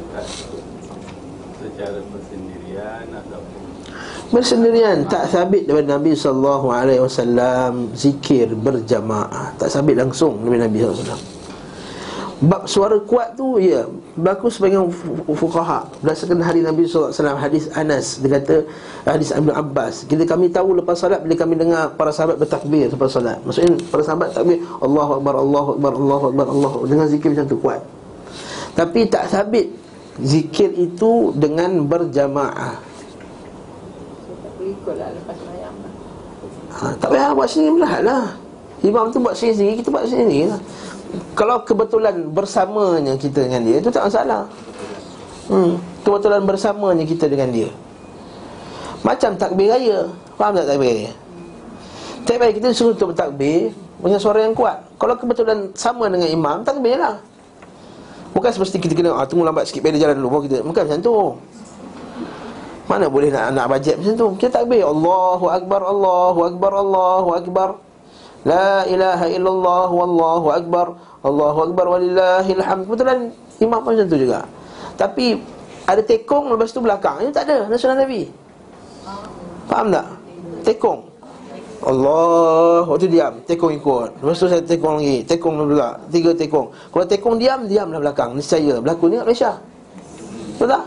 secara bersendirian ataupun bersendirian tak sabit daripada Nabi sallallahu alaihi wasallam. Zikir berjamaah tak sabit langsung daripada Nabi sallallahu alaihi wasallam Bab suara kuat tu ya berlaku sebagian fuqaha. Berdasarkan hari Nabi SAW hadis Anas dia kata hadis Ibn Abbas kita kami tahu lepas salat bila kami dengar para sahabat bertakbir lepas salat maksudnya para sahabat takbir Allahu akbar Allahu akbar Allahu akbar Allah dengan zikir macam tu kuat. Tapi tak sabit zikir itu dengan berjamaah. Ha, tak payah buat sendiri lah Imam tu buat sendiri, kita buat sendiri lah kalau kebetulan bersamanya kita dengan dia itu tak masalah. Hmm, kebetulan bersamanya kita dengan dia. Macam takbir raya. Faham tak takbir raya? Takbir kita suruh untuk bertakbir dengan suara yang kuat. Kalau kebetulan sama dengan imam, takbirlah. Bukan seperti kita kena ah, tunggu lambat sikit pada jalan dulu kita. Bukan macam tu. Mana boleh nak nak bajet macam tu? Kita takbir Allahu akbar Allahu akbar Allahu akbar. La ilaha illallah wallahu akbar Allahu akbar walillahil hamd. Kebetulan imam pun macam tu juga. Tapi ada tekong lepas tu belakang. Ini tak ada Nasional Nabi. Faham tak? Tekong. Allah Waktu diam. Tekong ikut. Lepas tu saya tekong lagi. Tekong pula Tiga tekong. Kalau tekong diam Diamlah belakang. Niscaya. Berlaku ni kat Malaysia. Betul tak?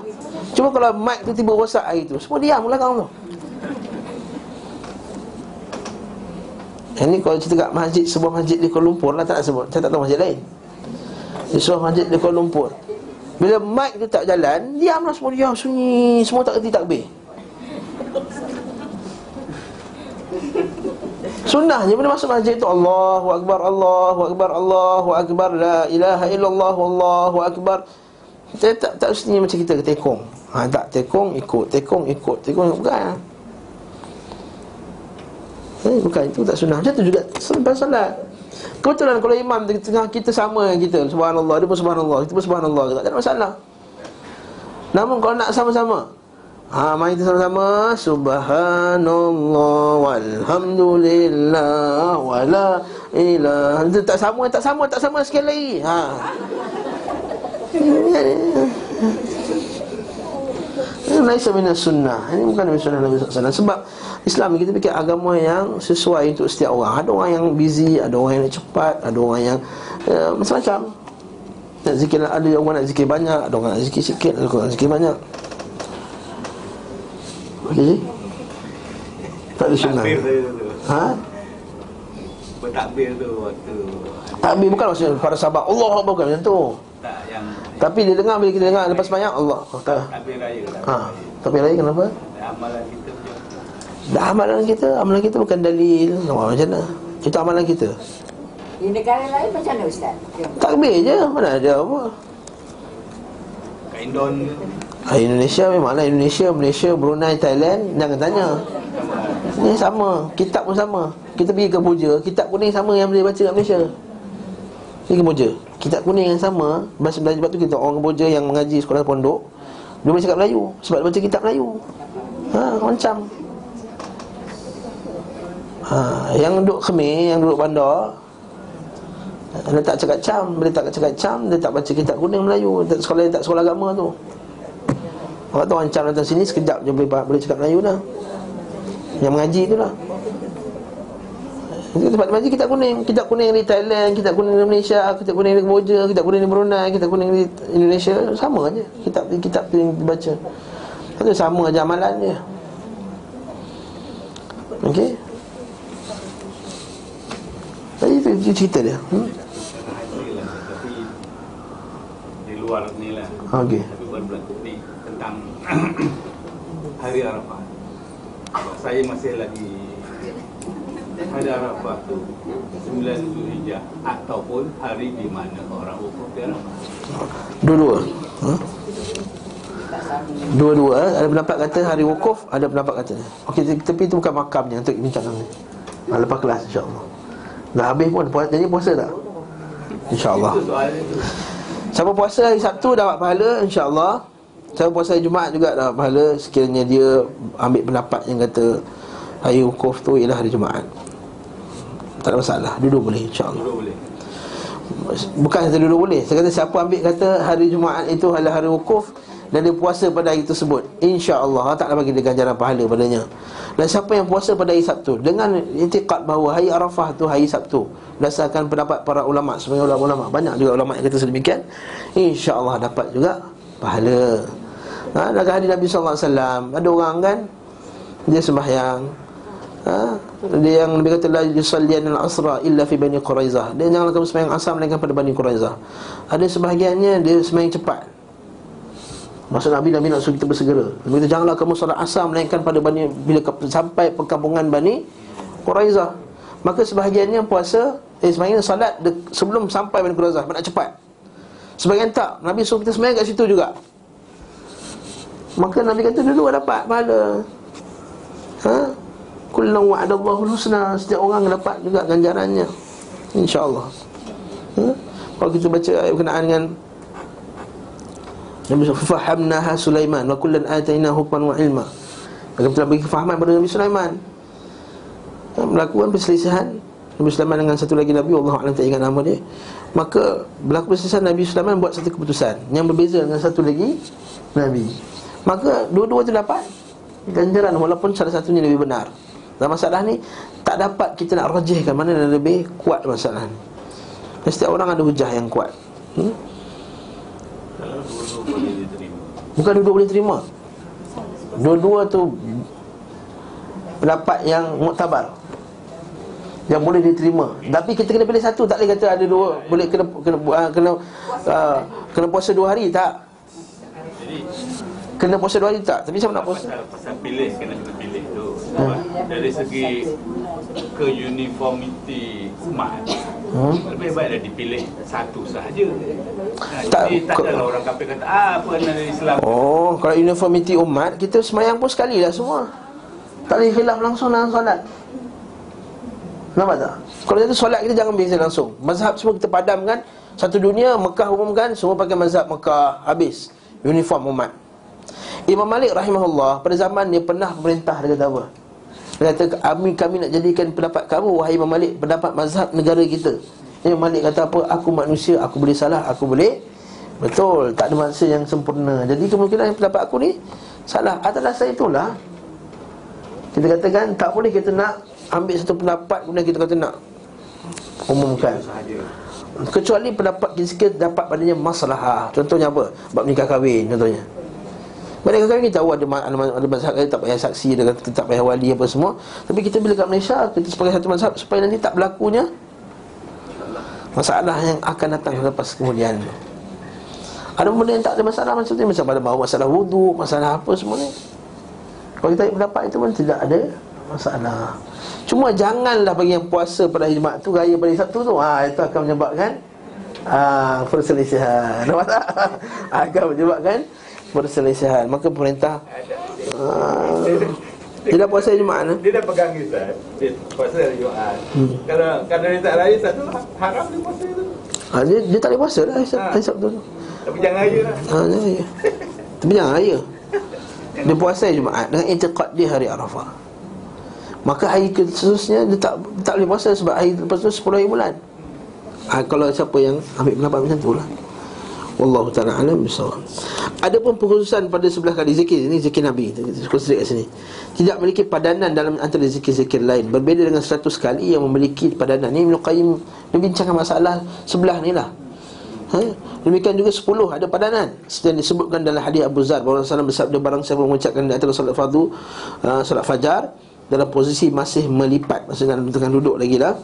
Cuma kalau mic tu tiba rosak hari tu Semua diam belakang tu Yang ni kalau kat masjid Sebuah masjid di Kuala Lumpur lah tak nak sebut. Saya tak tahu masjid lain. Di sebuah masjid di Kuala Lumpur. Bila mic tu tak jalan Diamlah semua diam sunyi. Semua tak kerti takbir. Sunnahnya bila masuk masjid tu Allahu Akbar Allahu Akbar Allahu Akbar La ilaha illallah Allahu Akbar. Kita tak, tak sunyi macam kita tekong ha, Tak tekong ikut Tekong ikut Tekong ikut. Bukan Eh, bukan itu tak sunnah. Macam tu juga selepas solat. Kebetulan kalau imam di tengah kita sama dengan kita, subhanallah, dia pun subhanallah, kita pun subhanallah. Tak ada masalah. Namun kalau nak sama-sama Ha, mari kita sama-sama Subhanallah Walhamdulillah Wala ilah Itu tak sama, tak sama, tak sama sekali lagi Ha Ini Laisa minas sunnah. Ini bukan dari sunnah Nabi SAW Sebab Islam kita fikir agama yang Sesuai untuk setiap orang. Ada orang yang busy Ada orang yang cepat Ada orang yang uh, Macam-macam. Nak zikir Ada orang nak zikir banyak Ada orang nak zikir sikit Ada orang nak zikir banyak. Okey. Tak ada sunnah. Ha? Bertakbir tu waktu Takbir bukan maksudnya para sahabat Allah bukan macam tu. Tak yang Tapi dia dengar bila kita dengar lepas banyak Allah oh, tak. Raya Takbir Ha. raya Tapi lain kenapa? Amalan kita Dah amalan kita, amalan kita bukan dalil. Macam mana? Itu amalan kita. Di negara lain macam mana Ustaz? Takbir je, mana ada apa. Kat Indon Ah, Indonesia memanglah Indonesia, Malaysia, Brunei, Thailand Jangan tanya Ni sama, kitab pun sama Kita pergi ke Puja, kitab kuning sama yang boleh baca kat Malaysia Pergi ke Puja Kitab kuning yang sama Bahasa belajar sebab tu kita orang Puja yang mengaji sekolah pondok Dia boleh cakap Melayu Sebab dia baca kitab Melayu. Ha, macam. Ha, Yang duduk Khmer, yang duduk bandar dia tak cakap cam Dia tak cakap cam Dia tak baca kitab kuning Melayu tak sekolah, dia tak sekolah agama tu. Orang tu orang cam datang sini Sekejap je boleh, boleh cakap Melayu dah. Yang mengaji tu lah Itu tempat mengaji kitab kuning. Kitab kuning di Thailand Kitab kuning di Malaysia Kitab kuning di Kamboja Kitab kuning di Brunei Kitab kuning di Indonesia. Sama je. Kitab kitab tu yang dibaca. Itu sama je amalan je Okey? Tadi itu, itu cerita dia. Hmm? Di luar ni lah. Okey. Tentang Hari Arafah. Saya masih lagi Hari Arafah tu 9 Zulhijjah Ataupun hari di mana orang wukuf di Arafah Dua-dua. Ha? Dua-dua eh? Ada pendapat kata hari wukuf Ada pendapat kata. Okey, tapi itu bukan makamnya Untuk bincangkan ni ha, Lepas kelas insyaAllah. Dah habis pun puasa, Jadi puasa tak? InsyaAllah. Siapa puasa hari Sabtu dapat pahala InsyaAllah. Siapa puasa hari Jumaat juga dapat pahala. Sekiranya dia ambil pendapat yang kata Hari wukuf tu ialah hari Jumaat Tak ada masalah. Duduk boleh insyaAllah. Dulu boleh. Bukan kata dulu boleh. Saya kata siapa ambil kata hari Jumaat itu adalah hari wukuf Dan dia puasa pada hari tersebut. InsyaAllah. Allah Ta'ala bagi dia ganjaran pahala padanya. Dan siapa yang puasa pada hari Sabtu? Dengan itikad bahawa hari Arafah tu hari Sabtu. Berdasarkan pendapat para ulama' Sebenarnya ulama-ulama. Banyak juga ulama' yang kata sedemikian. InsyaAllah dapat juga pahala. Ha, Dalam hadis Nabi SAW Ada orang kan Dia sembahyang ha? Dia yang Nabi kata La yusallian al-asra illa fi Bani Quraizah. Dia jangan kamu sembahyang asam Melainkan pada Bani Quraizah. Ada sebahagiannya Dia sembahyang cepat. Maksud Nabi Nabi nak suruh kita bersegera. Nabi kata janganlah kamu salat asam Melainkan pada Bani Bila sampai perkampungan Bani Quraizah. Maka sebahagiannya puasa Eh sebahagiannya salat de, Sebelum sampai Bani Quraizah Nak cepat. Sebahagian tak Nabi suruh kita sembahyang kat situ juga. Maka Nabi kata dulu dapat pahala. Ha? Kullu wa'adallahu husna Setiap orang dapat juga ganjarannya. InsyaAllah. Ha? Kalau kita baca ayat berkenaan dengan Nabi Fahamnaha Sulaiman Wa kullan atayna hukman wa ilma. Maka telah bagi kefahaman pada Nabi Sulaiman. Ha, Melakukan perselisihan Nabi Sulaiman dengan satu lagi Nabi Allah Alam tak ingat nama dia. Maka berlaku perselisihan Nabi Sulaiman buat satu keputusan Yang berbeza dengan satu lagi Nabi. Maka dua-dua tu dapat ganjaran walaupun salah satunya lebih benar. Dalam masalah ni tak dapat kita nak rajihkan mana yang lebih kuat masalah ni. Dan setiap orang ada hujah yang kuat. Hmm? Bukan dua-dua boleh terima. Dua-dua tu pendapat yang muktabar. Yang boleh diterima. Tapi kita kena pilih satu, tak boleh kata ada dua boleh kena kena uh, kena uh, kena puasa dua hari tak? Kena puasa dua hari tak? Tapi siapa nak puasa? pasal, pasal pilih Kena kena pilih Dari segi Keuniformiti umat Hmm? Lebih baik dah dipilih Satu sahaja. Nah, Tak- Jadi tak adalah orang kafir kata Ah apa dari Islam? Oh, kalau uniformity umat Kita semayang pun sekali lah semua. Tak boleh khilaf langsung dalam solat. Nampak tak? Kalau itu solat kita jangan beza langsung. Mazhab semua kita padamkan Satu dunia Mekah umumkan Semua pakai mazhab Mekah Habis. Uniform umat. Imam Malik rahimahullah pada zaman dia pernah perintah dia kata apa? Dia kata kami kami nak jadikan pendapat kamu wahai Imam Malik pendapat mazhab negara kita. Imam Malik kata apa? Aku manusia, aku boleh salah, aku boleh betul, tak ada manusia yang sempurna. Jadi kemungkinan pendapat aku ni salah. Atas dasar itulah kita katakan tak boleh kita nak ambil satu pendapat kemudian kita kata nak umumkan. Kecuali pendapat kita dapat padanya masalah Contohnya apa? Bab nikah kahwin contohnya Nikah kahwin kita tahu ada, ada, ada mazhab kata tak payah saksi Dia kata tak payah wali apa semua. Tapi kita bila kat Malaysia Kita sebagai satu mazhab Supaya nanti tak berlakunya Masalah yang akan datang lepas kemudian Ada benda yang tak ada masalah Macam tu Macam pada bawa masalah wudhu Masalah apa semua ni. Kalau kita pendapat itu pun tidak ada masalah. Cuma janganlah bagi yang puasa pada Jumaat tu Raya pada Sabtu tu ha, Itu akan menyebabkan ha, Perselisihan Nampak tak? akan menyebabkan Perselisihan Maka pemerintah ha, Tidak puasa hari Jumaat eh? Dia dah pegang ni Ustaz Dia puasa hari Jumaat. Hmm. Kalau kalau dia tak raya Satu haram dia puasa tu. Ha, dia, dia tak boleh puasa lah hari, Sab- Ha. Sabtu tu. Tapi jangan raya lah. Ha, jangan raya. Tapi jangan raya. Dia puasa Jumaat Dengan intiqad dia hari Arafah. Maka hari seterusnya Dia tak tak boleh puasa Sebab hari lepas tu 10 hari bulan. Ha, Kalau siapa yang ambil pendapat macam tu lah Wallahu ta'ala alam bisawab Ada pun pengkhususan pada sebelah kali zikir Ini zikir Nabi Khusus kat sini. Tidak memiliki padanan dalam antara zikir-zikir lain. Berbeza dengan 100 kali yang memiliki padanan. Ini Ibn Qayyim masalah sebelah ni lah. Ha? Demikian juga 10 ada padanan. Seperti yang disebutkan dalam hadis Abu Zar Bahawa Rasulullah bersabda barang siapa mengucapkan di antara solat fardu uh, Solat fajar Dalam posisi masih melipat Maksudnya dalam tengah duduk lagi lah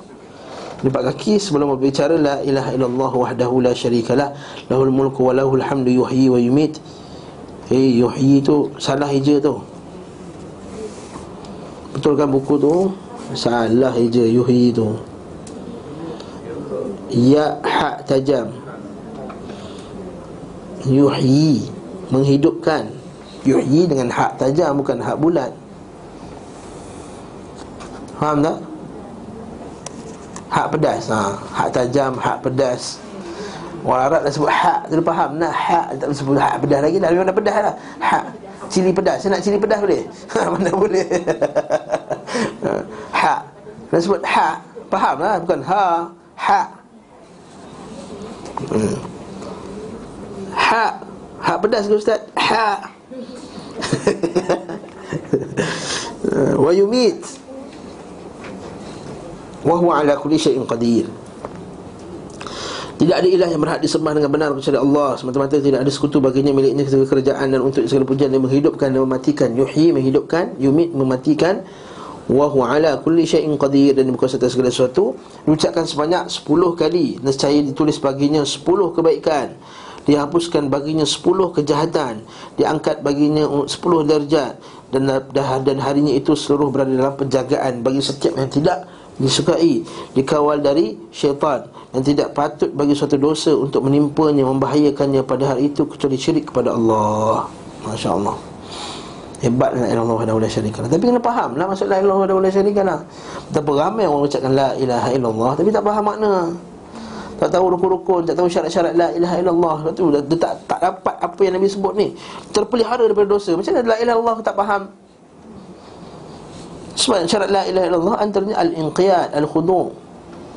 Lipat kaki sebelum berbicara La ilaha illallah wahdahu la syarikalah Lahul mulku wa lahul hamdu yuhyi wa yumit. Eh yuhyi tu salah hija tu. Betul kan buku tu? Salah hija yuhyi tu. Ya hak tajam. Yuhyi Menghidupkan. Yuhyi dengan hak tajam bukan hak bulat. Faham tak? Hak pedas ha. Hak tajam, hak pedas. Orang Arab dah sebut hak dia faham. Nah hak Tak boleh sebut hak pedas lagi. Dah Memang dah pedas lah Hak Cili pedas. Saya nak cili pedas boleh? Ha, mana boleh? Ha, Hak Dah sebut hak. Faham lah Bukan ha Hak hmm. Hak Hak pedas ke Ustaz? Hak Wa yumit Wa huwa ala kulli syai'in qadir. Tidak ada ilah yang berhak disembah dengan benar kecuali Allah. Semata-mata tidak ada sekutu baginya miliknya segala kerajaan dan untuk segala pujian. Yang menghidupkan dan mematikan. Yuhyi menghidupkan, yumit mematikan. Wa huwa ala kulli syai'in qadir. Dan berkuasa atas segala sesuatu. Diucapkan sebanyak 10 kali. Nescaya ditulis baginya 10 kebaikan. Dihapuskan baginya 10 kejahatan. Diangkat baginya 10 darjat. Dan, dan harinya itu seluruh berada dalam penjagaan Bagi setiap yang tidak disukai Dikawal dari syaitan Yang tidak patut bagi suatu dosa Untuk menimpanya, membahayakannya pada hari itu Kecuali syirik kepada Allah Masya Allah Hebat la ilaha illallah wahdahu la syarika lah. Tapi kena faham lah maksud la ilaha illallah la syarika lah. Betapa ramai orang ucapkan la ilaha illallah tapi tak faham makna. Tak tahu rukun-rukun, tak tahu syarat-syarat la ilaha illallah. Lepas tu dia tak tak dapat apa yang Nabi sebut ni. Terpelihara daripada dosa. Macam mana la ilaha illallah tak faham? Sebab syarat la ilaha illallah antaranya al-inqiyad, al-khudu'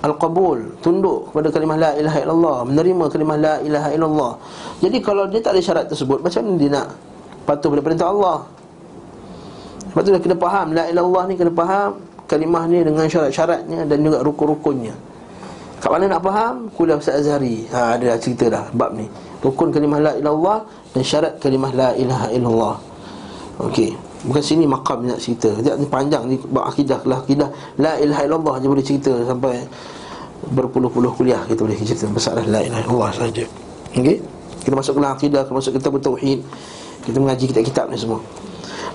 al-qabul, tunduk kepada kalimah la ilaha illallah, menerima kalimah la ilaha illallah. Jadi kalau dia tak ada syarat tersebut, macam mana dia nak patuh pada perintah Allah? Sebab tu kena faham La ilallah ni kena faham Kalimah ni dengan syarat-syaratnya Dan juga rukun-rukunnya Kat mana nak faham? Kuliah Ustaz Azhari ha, Ada cerita dah Bab ni Rukun kalimah La ilallah Dan syarat kalimah La ilaha illallah Okey Bukan sini makam nak cerita Dia ni panjang ni Bab akidah lah akidah La ilaha illallah je boleh cerita Sampai Berpuluh-puluh kuliah Kita boleh cerita Masalah La ilaha illallah saja Okey Kita masuk ke akidah Kita masuk kitab Tauhid Kita mengaji kitab-kitab ni semua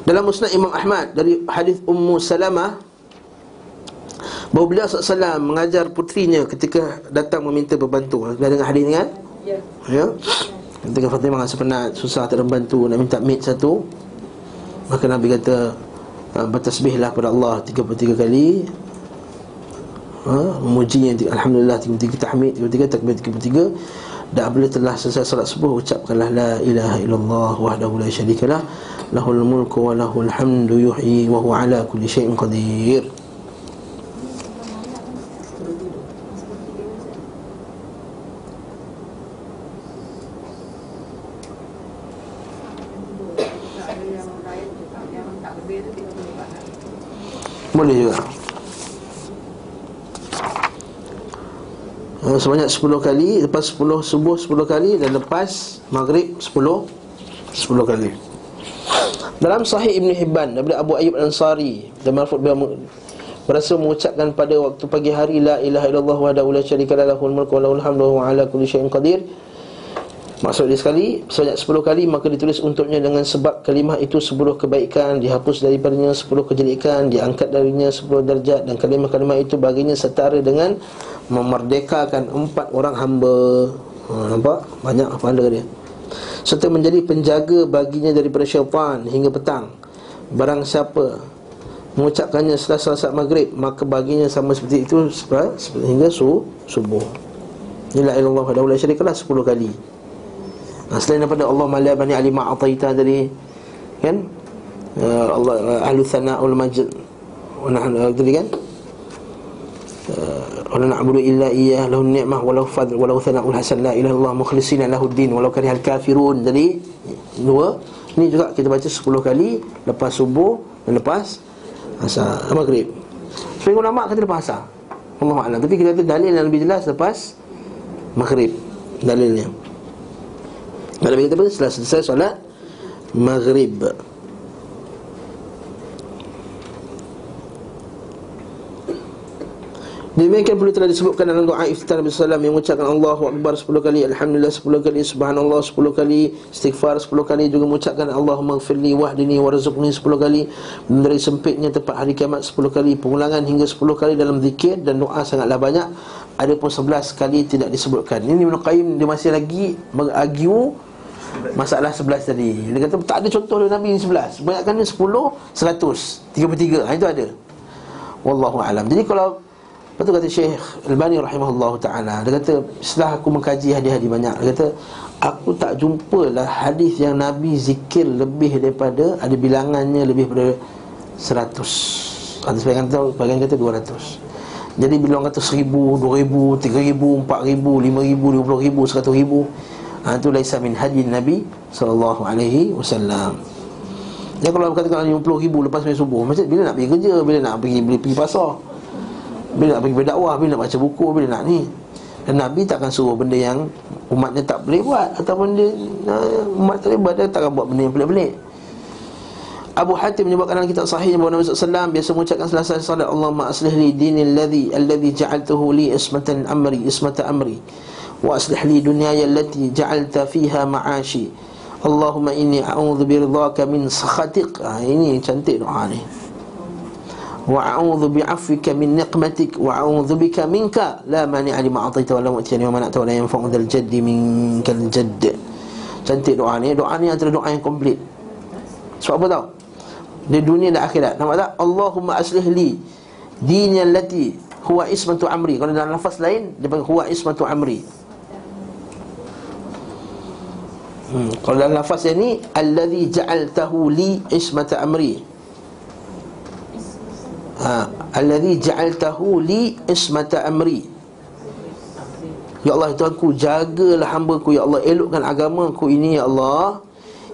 dalam musnad Imam Ahmad dari hadis Ummu Salamah bahawa beliau SAW mengajar putrinya ketika datang meminta berbantu. Anda dengar hadis ni kan? Ya. Ya. Ketika Fatimah rasa penat, susah tak ada bantu nak minta mit satu. Maka Nabi kata ah, bertasbihlah kepada Allah 33 kali. Ha, memujinya alhamdulillah 33 tahmid 33 takbir 33 Dan apabila telah selesai salat subuh Ucapkanlah La ilaha illallah Wahdahu la syarikalah Lahul mulku wa lahul hamdu yuhyi Wa huwa ala kulli syai'in qadir Boleh juga uh, Sebanyak 10 kali Lepas 10 subuh 10 kali Dan lepas maghrib 10 10 kali. Dalam sahih Ibn Hibban Daripada Abu Ayyub Al-Ansari Dan Marfud beliau Berasa mengucapkan pada waktu pagi hari La ilaha illallah wa la syarika lahul mulku wa lahul hamdu wa ala kulli syai'in qadir Maksud dia sekali Sebanyak 10 kali Maka ditulis untuknya dengan sebab kalimah itu 10 kebaikan Dihapus daripadanya 10 kejelikan Diangkat darinya 10 darjat Dan kalimah-kalimah itu baginya setara dengan Memerdekakan empat orang hamba. Ha, Nampak? Banyak pahala dia? Serta menjadi penjaga baginya daripada syaitan Hingga petang. Barang siapa Mengucapkannya setelah salat maghrib Maka baginya sama seperti itu Hingga su, subuh. Inilah ilallah wa la syarikalah 10 kali Selain daripada Allah malia bani alima ataita tadi Kan? Uh, Allah uh, ahlu thana'ul majid. Tadi kan? Wala na'budu illa iya Lahu ni'mah walau fadl Walau thana'ul hasan La ilah Allah mukhlisina lahu din Walau karihal kafirun. Jadi Dua Ini juga kita baca 10 kali Lepas subuh Dan lepas Asar Maghrib. Sebagai ulama kata lepas asar. Allah Alam. Tapi kita kata dalil yang lebih jelas Lepas Maghrib Dalilnya Nabi kata apa? Setelah selesai solat Maghrib Demikian pula telah disebutkan dalam doa iftar Nabi Sallam yang mengucapkan Allahu Akbar 10 kali Alhamdulillah 10 kali Subhanallah 10 kali Istighfar 10 kali Juga mengucapkan Allahumma gfirli wahdini warzukni 10 kali Dari sempitnya tempat hari kiamat 10 kali Pengulangan hingga 10 kali dalam zikir Dan doa sangatlah banyak Ada pun 11 kali tidak disebutkan Ini Ibn Qayyim dia masih lagi Mengagiu Masalah 11 tadi. Dia kata tak ada contoh dari Nabi ni 11 Banyakkan ni 10, 100 33, ha, itu ada. Wallahu alam. Jadi kalau Lepas tu kata Syekh Al-Bani rahimahullah ta'ala Dia kata setelah aku mengkaji hadis-hadis banyak Dia kata aku tak jumpa lah hadis yang Nabi zikir lebih daripada Ada bilangannya lebih daripada 100 Ada sebagian kata, sebagian kata 200 Jadi bila orang kata 1000, 2000, 3000, 4000, 5000, 20000, 100000 ha, Itu laisa min hadis Nabi Sallallahu alaihi wasallam. Ya kalau katakan 50 ribu lepas main subuh Macam bila nak pergi kerja? Bila nak pergi beli pergi pasar? Bila nak pergi berdakwah? Bila nak baca buku? Bila nak ni? Dan Nabi takkan suruh benda yang Umatnya tak boleh buat Ataupun dia Umat tak boleh buat Dia takkan buat benda yang pelik-pelik. Abu Hatim menyebutkan dalam kitab sahihnya bahawa Nabi SAW biasa mengucapkan selesai salat Allahumma aslih li dinil ladhi alladhi ja'altuhu li ismatan amri ismata amri li dunyaya allati ja'alta fiha ma'ashi Allahumma inni a'udhu biridhaka min sakhatik ha, ini cantik doa ni. niqmatik wa a'udhu bika minka la mani'a lima ataita wa la mu'tiyani wa mana'ta wa la yanfa'u dhal jaddi minkal jadd cantik doa ni. doa ni antara doa yang komplit. Sebab apa tau? Di dunia dan akhirat. Nampak tak? Allahumma aslih li dini allati huwa ismatu amri. Kalau dalam lafaz lain dia panggil huwa ismatu amri hmm. kalau dalam lafaz yang ni allazi ja'altahu li ismata amri. Ha allazi ja'altahu li ismata amri. Ya Allah Tuhanku jagalah hamba-Ku ya Allah. Elokkan agama-Ku ini ya Allah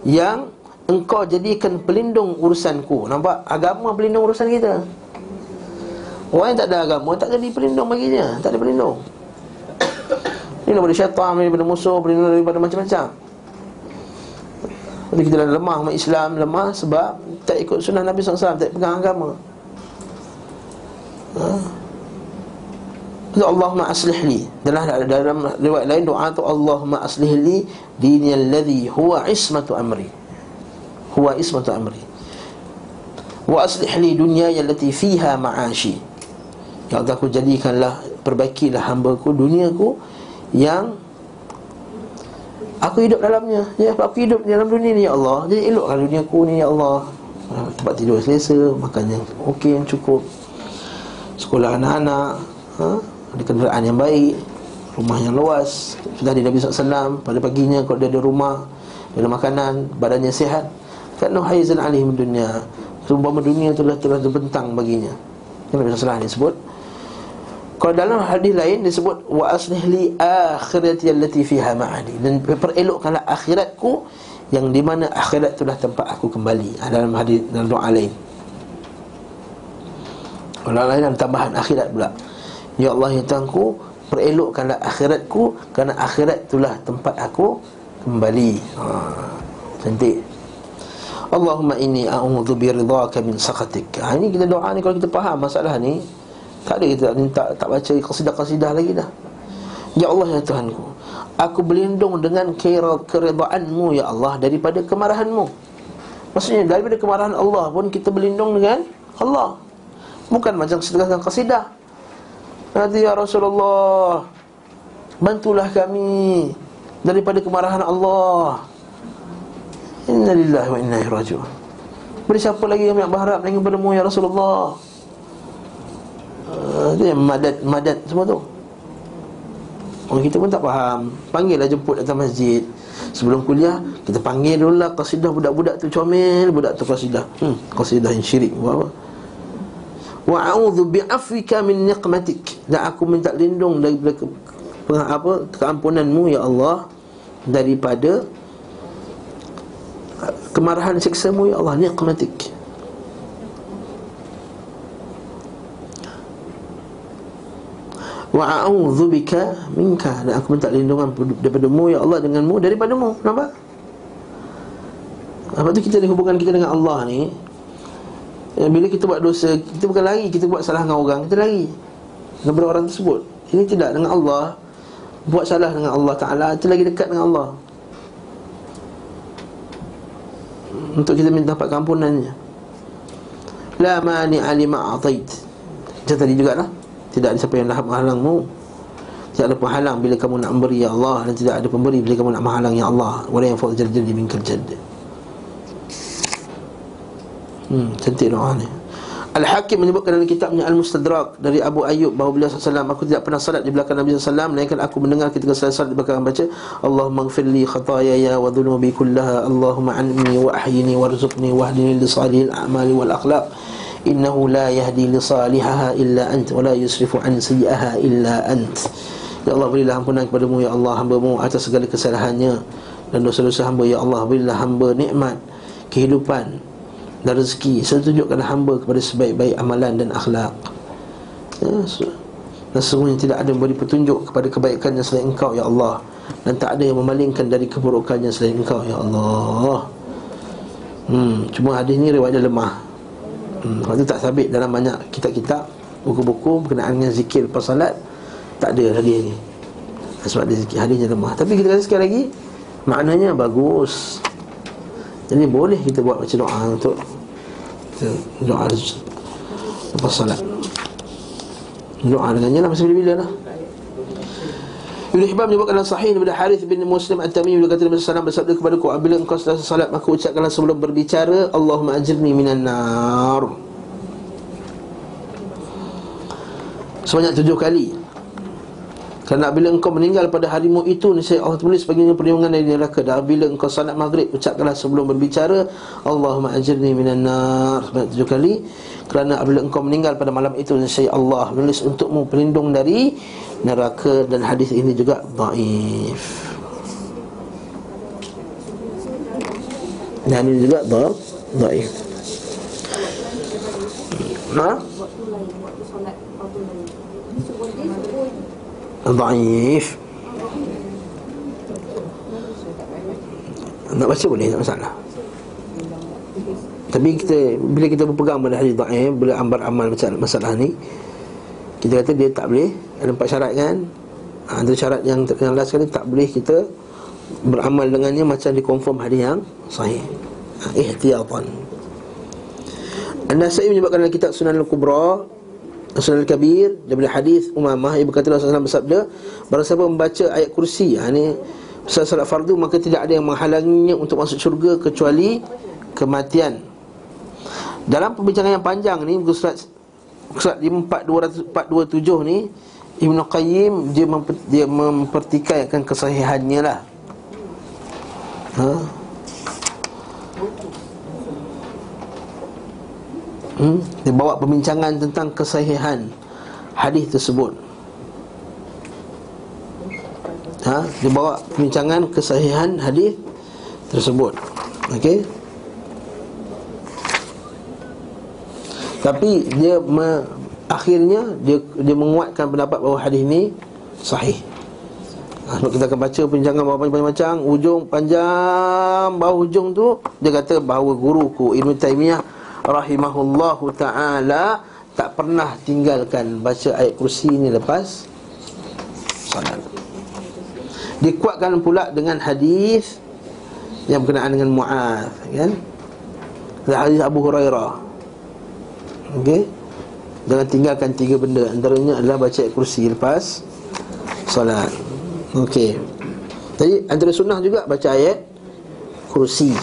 yang engkau jadikan pelindung urusanku Nampak? Agama pelindung urusan kita. Orang yang tak ada agama Tak jadi pelindung baginya Tak ada pelindung. Ini daripada syaitan Daripada musuh daripada macam-macam Jadi kita dah lemah Umat Islam lemah Sebab tak ikut sunnah Nabi SAW Tak pegang agama. Ha? Allahumma aslih li. Dalam, dalam riwayat lain doa tu Allahumma aslih li dini alladhi huwa ismatu amri. Huwa ismatu amri. Wa aslih li dunyaya allati fiha ma'ashi. Ya Allah aku jadikanlah perbaikilah hamba-Ku duniaku yang aku hidup dalamnya. Ya aku hidup dalam dunia ni ya Allah. Jadi elokkan duniaku ni ya Allah. Ah, tempat tidur selesa makan yang okey yang cukup. Sekolah anak-anak ha? ada kenderaan yang baik Rumah yang luas. Sudah di Nabi SAW Pada paginya kalau dia ada rumah Dia ada makanan Badannya sihat. Ka'nu haizan alihim dunia. Sumpama dunia telah telah terbentang baginya. Yang Nabi SAW ni sebut kalau dalam hadis lain disebut wa aslih li akhirati allati fiha ma'adi dan perelokkanlah akhiratku yang di mana akhirat itulah tempat aku kembali ha, dalam hadis dalam doa lain. Kalau lain dalam tambahan akhirat pula. Ya Allah ya Tuhanku, perelokkanlah akhiratku kerana akhirat itulah tempat aku kembali. Ha, cantik. Allahumma inni a'udzu bi ridhaka min sakhatik. Ha, ini kita doa ni kalau kita faham masalah ni, tak ada kita tak, tak baca qasidah-qasidah lagi dah. Ya Allah ya Tuhanku, aku berlindung dengan keredaanmu ya Allah daripada kemarahanmu. Maksudnya daripada kemarahan Allah pun kita berlindung dengan Allah. Bukan macam sedekah qasidah. Nanti ya Rasulullah bantulah kami daripada kemarahan Allah. Inna lillahi wa inna ilaihi raji'un. Beri siapa lagi yang berharap dengan padamu ya Rasulullah? Itu yang madat madat semua tu. Orang kita pun tak faham. Panggillah jemput datang masjid. Sebelum kuliah kita panggil dulu lah qasidah budak-budak tu comel, budak tu qasidah. Hmm, qasidah yang syirik buat apa? Wa a'udzu bi'afwika min niqmatik. Dan aku minta lindung daripada ke, apa keampunanmu ya Allah daripada kemarahan siksamu ya Allah niqmatik. Wa a'udzu bika minka. Dan aku minta lindungan daripada-Mu ya Allah denganmu daripada-Mu. Nampak? Apa tu kita ada hubungan kita dengan Allah ni. Ya, bila kita buat dosa kita bukan lari kita buat salah dengan orang kita lari kepada orang tersebut. Ini tidak dengan Allah buat salah dengan Allah taala itu lagi dekat dengan Allah. Untuk kita minta dapat kampunannya la mani alima atait. Macam tadi jugalah tidak ada siapa yang nak menghalangmu. Tidak ada penghalang bila kamu nak memberi Ya Allah. Dan tidak ada pemberi bila kamu nak menghalang Ya Allah. Wala yang fa'ul jadi minkal jad Hmm, cantik doa ni. Al-Hakim menyebutkan dalam kitabnya Al-Mustadrak Dari Abu Ayyub bahawa beliau SAW Aku tidak pernah salat di belakang Nabi SAW Melainkan aku mendengar ketika saya salat di belakang baca Allahumma gfirli khatayaya wa dhunubi kullaha Allahumma anmi wa ahyini warzuqni Wahdini li salihil a'mali wal akhlaq innahu la yahdi li salihaha illa ant wa la yusrifu an sayyi'aha illa ant ya Allah berilah ampunan kepadamu ya Allah hamba-Mu atas segala kesalahannya. Dan dosa-dosa hamba ya Allah berilah hamba nikmat kehidupan dan rezeki. Serta tunjukkan hamba kepada sebaik-baik amalan dan akhlak. Ya, dan sesungguhnya tidak ada yang beri petunjuk kepada kebaikannya selain engkau ya Allah. Dan tak ada yang memalingkan dari keburukannya selain engkau ya Allah. Hmm, cuma hadis ni riwayat lemah hmm, Waktu tak sabit dalam banyak kitab-kitab Buku-buku berkenaan dengan zikir lepas salat Tak ada lagi. Ni Sebab dia zikir hadisnya lemah. Tapi kita kata sekali lagi Maknanya bagus. Jadi boleh kita buat macam doa untuk Doa lepas salat. Doa dengannya lah Masa bila-bila lah Ibn Hibban menyebutkan dalam sahih daripada Harith bin Muslim At-Tamimi Dia kata Nabi SAW bersabda kepada ku Apabila engkau selesai salat Maka ucapkanlah sebelum berbicara Allahumma ajirni minan nar Sebanyak tujuh kali. Kerana bila engkau meninggal pada harimu itu Nisaya Allah tulis baginya perlindungan dari neraka. Dan bila engkau salat maghrib Ucapkanlah sebelum berbicara Allahumma ajirni minan nar. Sebanyak tujuh kali. Kerana apabila engkau meninggal pada malam itu Nisaya Allah menulis untukmu pelindung dari neraka Dan hadis ini juga daif Dan ini juga da, daif Ha? Daif Nak baca boleh, tak masalah. Tapi kita Bila kita berpegang pada hadis daif Bila ambar amal macam masalah ni Kita kata dia tak boleh Ada empat syarat kan? Ha, Antara syarat yang, yang last sekali Tak boleh kita Beramal dengannya macam dikonform hadis yang Sahih. Ha, Ihtiyatan. An-Nasai menyebutkan dalam kitab Sunan Al-Kubra Sunan Al-Kabir daripada hadis Umamah yang berkata Rasulullah bersabda barang siapa membaca ayat kursi ha ni salat fardu maka tidak ada yang menghalanginya untuk masuk syurga kecuali kematian. Dalam perbincangan yang panjang ni muka surat surat 4227 ni Ibn Qayyim dia memper, dia mempertikaikan kesahihannya lah. Ha? Hmm? Dia bawa pembincangan tentang kesahihan hadis tersebut. Ha? Dia bawa pembincangan kesahihan hadis tersebut. Okey. Tapi dia me, akhirnya dia dia menguatkan pendapat bahawa hadis ini sahih. Ha, kita akan baca perbincangan macam-macam Ujung panjang Bawah hujung tu Dia kata bahawa guruku Ibn Taymiyah Rahimahullahu ta'ala Tak pernah tinggalkan Baca ayat kursi ini lepas Salat. Dikuatkan pula dengan hadis Yang berkenaan dengan Mu'ad Kan? Hadis Abu Hurairah Okey Jangan tinggalkan tiga benda Antaranya adalah baca ayat kursi lepas Salat Okey. Jadi antara sunnah juga baca ayat kursi.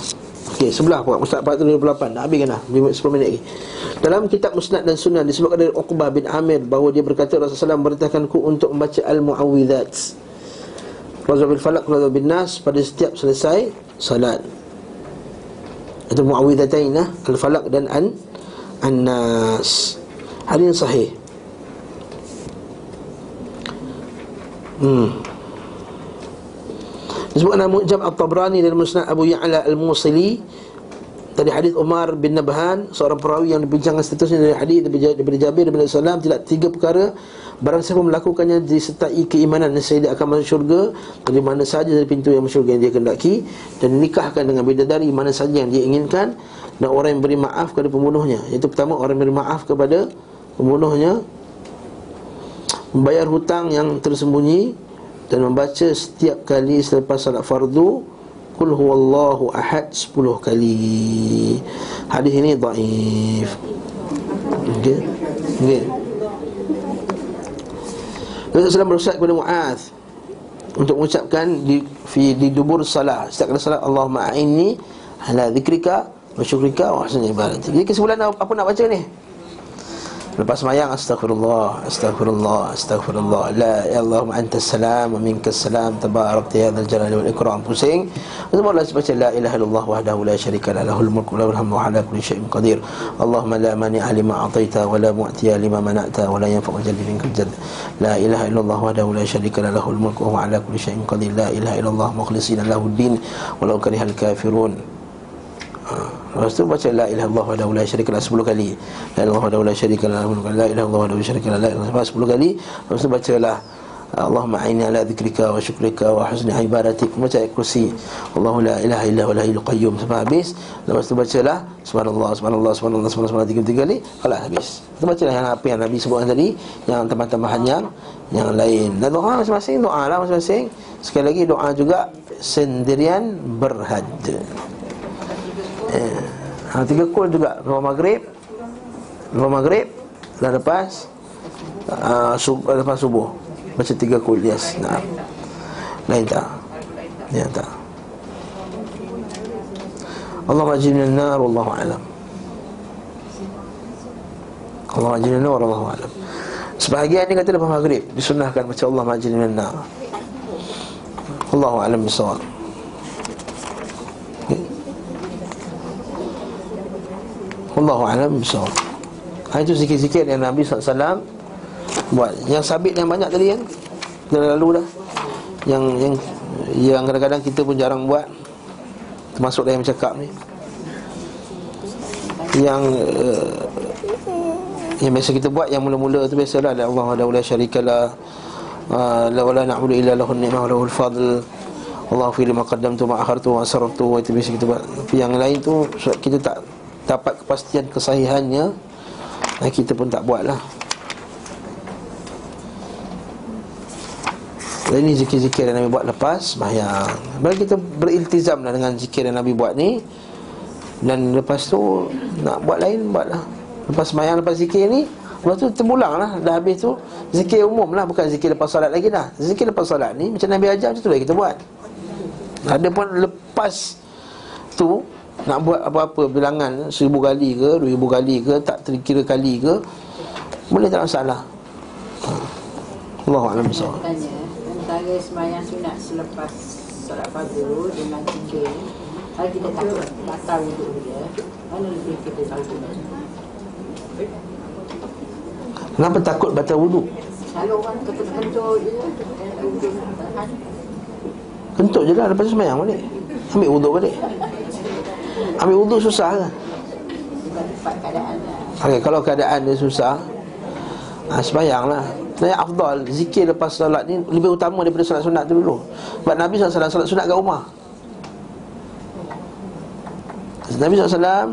Okey, sebelah puak Ustaz 428. Dah habis kan dah? 10 minit lagi. Dalam kitab Musnad dan Sunnah disebutkan dari Uqbah bin Amir bahawa dia berkata Rasulullah memerintahkanku untuk membaca al-muawwidzat. Qul bil falaq qul bin nas pada setiap selesai salat. Itu muawwidzatain lah, al-falaq dan an an-nas. Hadis sahih. Hmm. Disebutkan dalam Mu'jam At-Tabrani dan Musnad Abu Ya'la Al-Musili dari hadis Umar bin Nabhan seorang perawi yang dibincangkan statusnya dari hadis daripada Jabir bin Salam tidak tiga perkara barang siapa melakukannya disertai keimanan nescaya dia akan masuk syurga dari mana saja dari pintu yang masuk syurga yang dia kendaki dan nikahkan dengan bidadari mana saja yang dia inginkan dan orang yang beri maaf kepada pembunuhnya itu pertama orang yang beri maaf kepada pembunuhnya membayar hutang yang tersembunyi dan membaca setiap kali selepas salat fardu Qul huwallahu ahad 10 kali. Hadis ini dhaif. Okey. Okey. Rasulullah SAW berusaha kepada Mu'az Untuk mengucapkan di, fi, di dubur salat Setiap kali salat Allahumma a'inni Ala zikrika Wa syukrika Wa hasani ibadati Jadi kesimpulan apa nak baca ni? Lepas semayang Astaghfirullah Astaghfirullah Astaghfirullah. La ya Allahumma anta salam Wa minka salam Tabarak ya Dhal jalali wal ikram. Pusing. Lepas baca baca La ilaha illallah Wahdahu la syarika la Lahul mulku Lahul hamdu Ala kulli syai'in qadir. Allahumma la mani'a lima ataita Wa la mu'tiya lima mana'ta Wa la yanfa'u jalli minka jad La ilaha illallah Wahdahu la syarika la Lahul mulku Wa ala kulli syai'in qadir. La ilaha illallah Mukhlisina lahu din Walau karihal kafirun Lepas tu baca la ilaha illallah wa la syarika lah 10 kali. La ilaha illallah wa la syarika lah la ilaha illallah wa la lah la ilaha illallah 10 kali. Lepas tu baca lah Allahumma a'inni ala dzikrika wa syukrika wa husni ibadatik. Baca kursi. Allahu la ilaha illa huwal hayyul qayyum sampai habis. Lepas tu bacalah subhanallah subhanallah subhanallah subhanallah tiga tiga kali. Kalau habis. Tu bacalah yang apa yang Nabi sebutkan tadi, yang tambahan-tambahan yang yang lain. Dan doa masing-masing doa lah masing-masing. Sekali lagi doa juga sendirian berhad. Ha, tiga kul juga. Lepas maghrib Lepas maghrib Dan lepas uh, sub, Lepas subuh. Baca tiga kul Yes. Nah. Lain tak? Ya tak? Allah majinil nar Wallahu alam. Allah majinil nar Wallahu alam. Sebahagian ni kata lepas maghrib Disunahkan baca Allah majinil nar Allahu alam bisawab Allahu a'lam bishawab. Ha, itu zikir-zikir yang Nabi SAW buat. Yang sabit yang banyak tadi kan? Dah lalu dah. Yang yang yang kadang-kadang kita pun jarang buat. Termasuk yang cakap ni. Yang uh, yang biasa kita buat yang mula-mula tu biasalah la Allah wa la syarikalah uh, la wala na'budu illa lahu ni'mah wa lahul fadl Allah fi lima qaddamtu ma akhartu wa asrartu wa itu biasa kita buat. Tapi yang lain tu kita tak dapat kepastian kesahihannya dan kita pun tak buat lah dan ini zikir-zikir yang Nabi buat lepas sembahyang. Bila kita beriltizam lah dengan zikir yang Nabi buat ni. Dan lepas tu nak buat lain buat lah Lepas sembahyang lepas zikir ni Lepas tu terpulang lah Dah habis tu Zikir umum lah Bukan zikir lepas solat lagi dah. Zikir lepas solat ni Macam Nabi ajar macam tu lah kita buat. Ada pun lepas tu nak buat apa-apa bilangan seribu kali ke, dua ribu kali ke, tak terkira kali ke Boleh tak masalah. Allahu a'lam. Tanya Antara semayang sunat selepas Solat fardu dengan tiga Kalau kita takut batal wuduk dia Mana lebih kita sunat Kenapa takut batal wudu? Kalau orang kentut-kentut je Wuduk Kentut je lah lepas tu semayang balik. Ambil wudu balik. Ambil wudu susah keadaan lah. Okay, kalau keadaan dia susah ha, Semayang lah. Sebenarnya afdal Zikir lepas solat ni Lebih utama daripada solat sunat tu dulu. Sebab Nabi SAW solat sunat kat rumah. Nabi SAW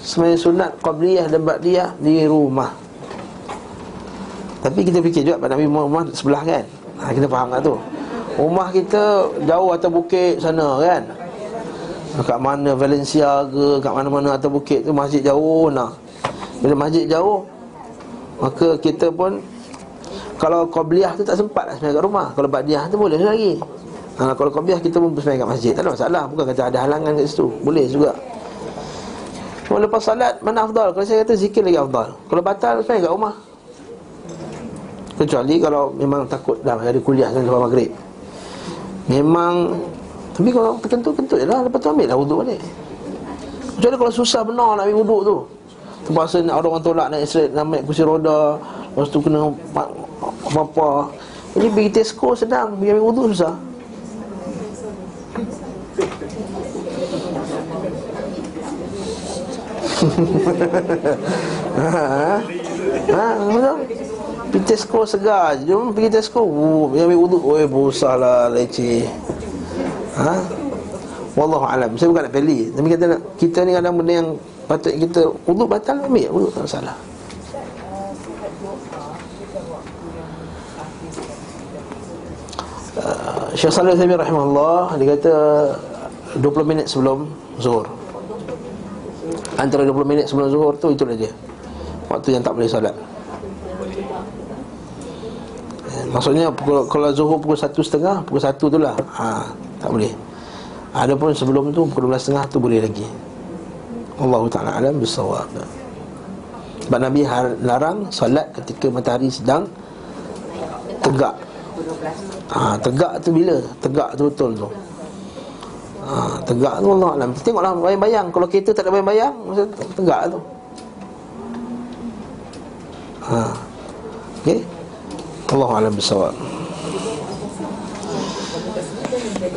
Semayang sunat Qabliyah dan Ba'diyah Di rumah. Tapi kita fikir juga Pak Nabi rumah sebelah kan? Ha, Kita faham tak tu. Rumah kita jauh atas bukit sana kan Kat mana Valencia ke Kat mana-mana atas bukit tu Masjid jauh nak. Bila masjid jauh Maka kita pun Kalau Qobliyah tu tak sempat nak semayang kat rumah. Kalau Ba'diyah tu boleh lagi. Ha, Kalau Qobliyah kita pun semayang kat masjid Tak ada masalah. Bukan kata ada halangan kat situ. Boleh juga. Kalau lepas salat Mana afdal? Kalau saya kata zikir lagi afdal. Kalau batal semayang kat rumah. Kecuali kalau memang takut dah ada kuliah lepas maghrib. Memang Tapi kalau terkentut-kentut je lah Lepas tu ambil lah wuduk balik. Kecuali kalau susah benar nak ambil wuduk tu? Terpaksa nak orang tolak naik straight Nak naik kursi roda Lepas tu kena pa- Apa-apa. Jadi pergi Tesco sedang Pergi ambil wuduk susah. Ha, ha, betul? Pergi Tesco segar Jom pergi Tesco. Uh, Pergi ambil wuduk. Oi berusaha lah leceh Ha? Wallahu alam. Saya bukan nak peli. Tapi kata nak, kita ni kadang benda yang patut kita wuduk batal ambil wuduk tak salah. Uh, Syekh Salih Zaimi rahimahullah dia kata 20 minit sebelum zuhur. Antara 20 minit sebelum zuhur tu itulah dia. Waktu yang tak boleh solat. Eh, Maksudnya pukul, kalau zuhur pukul satu setengah Pukul satu tu lah ha, Tak boleh. Adapun sebelum tu Pukul 12 setengah tu boleh lagi. Allah Ta'ala alam bisawab Sebab Nabi larang Solat ketika matahari sedang Tegak. Ha, Tegak tu bila? Tegak tu betul tu. Ha, Tegak tu Allah alam. Tengoklah bayang-bayang. Kalau kereta tak ada bayang-bayang tegak tu. Ha. Okay Allah alam bisawab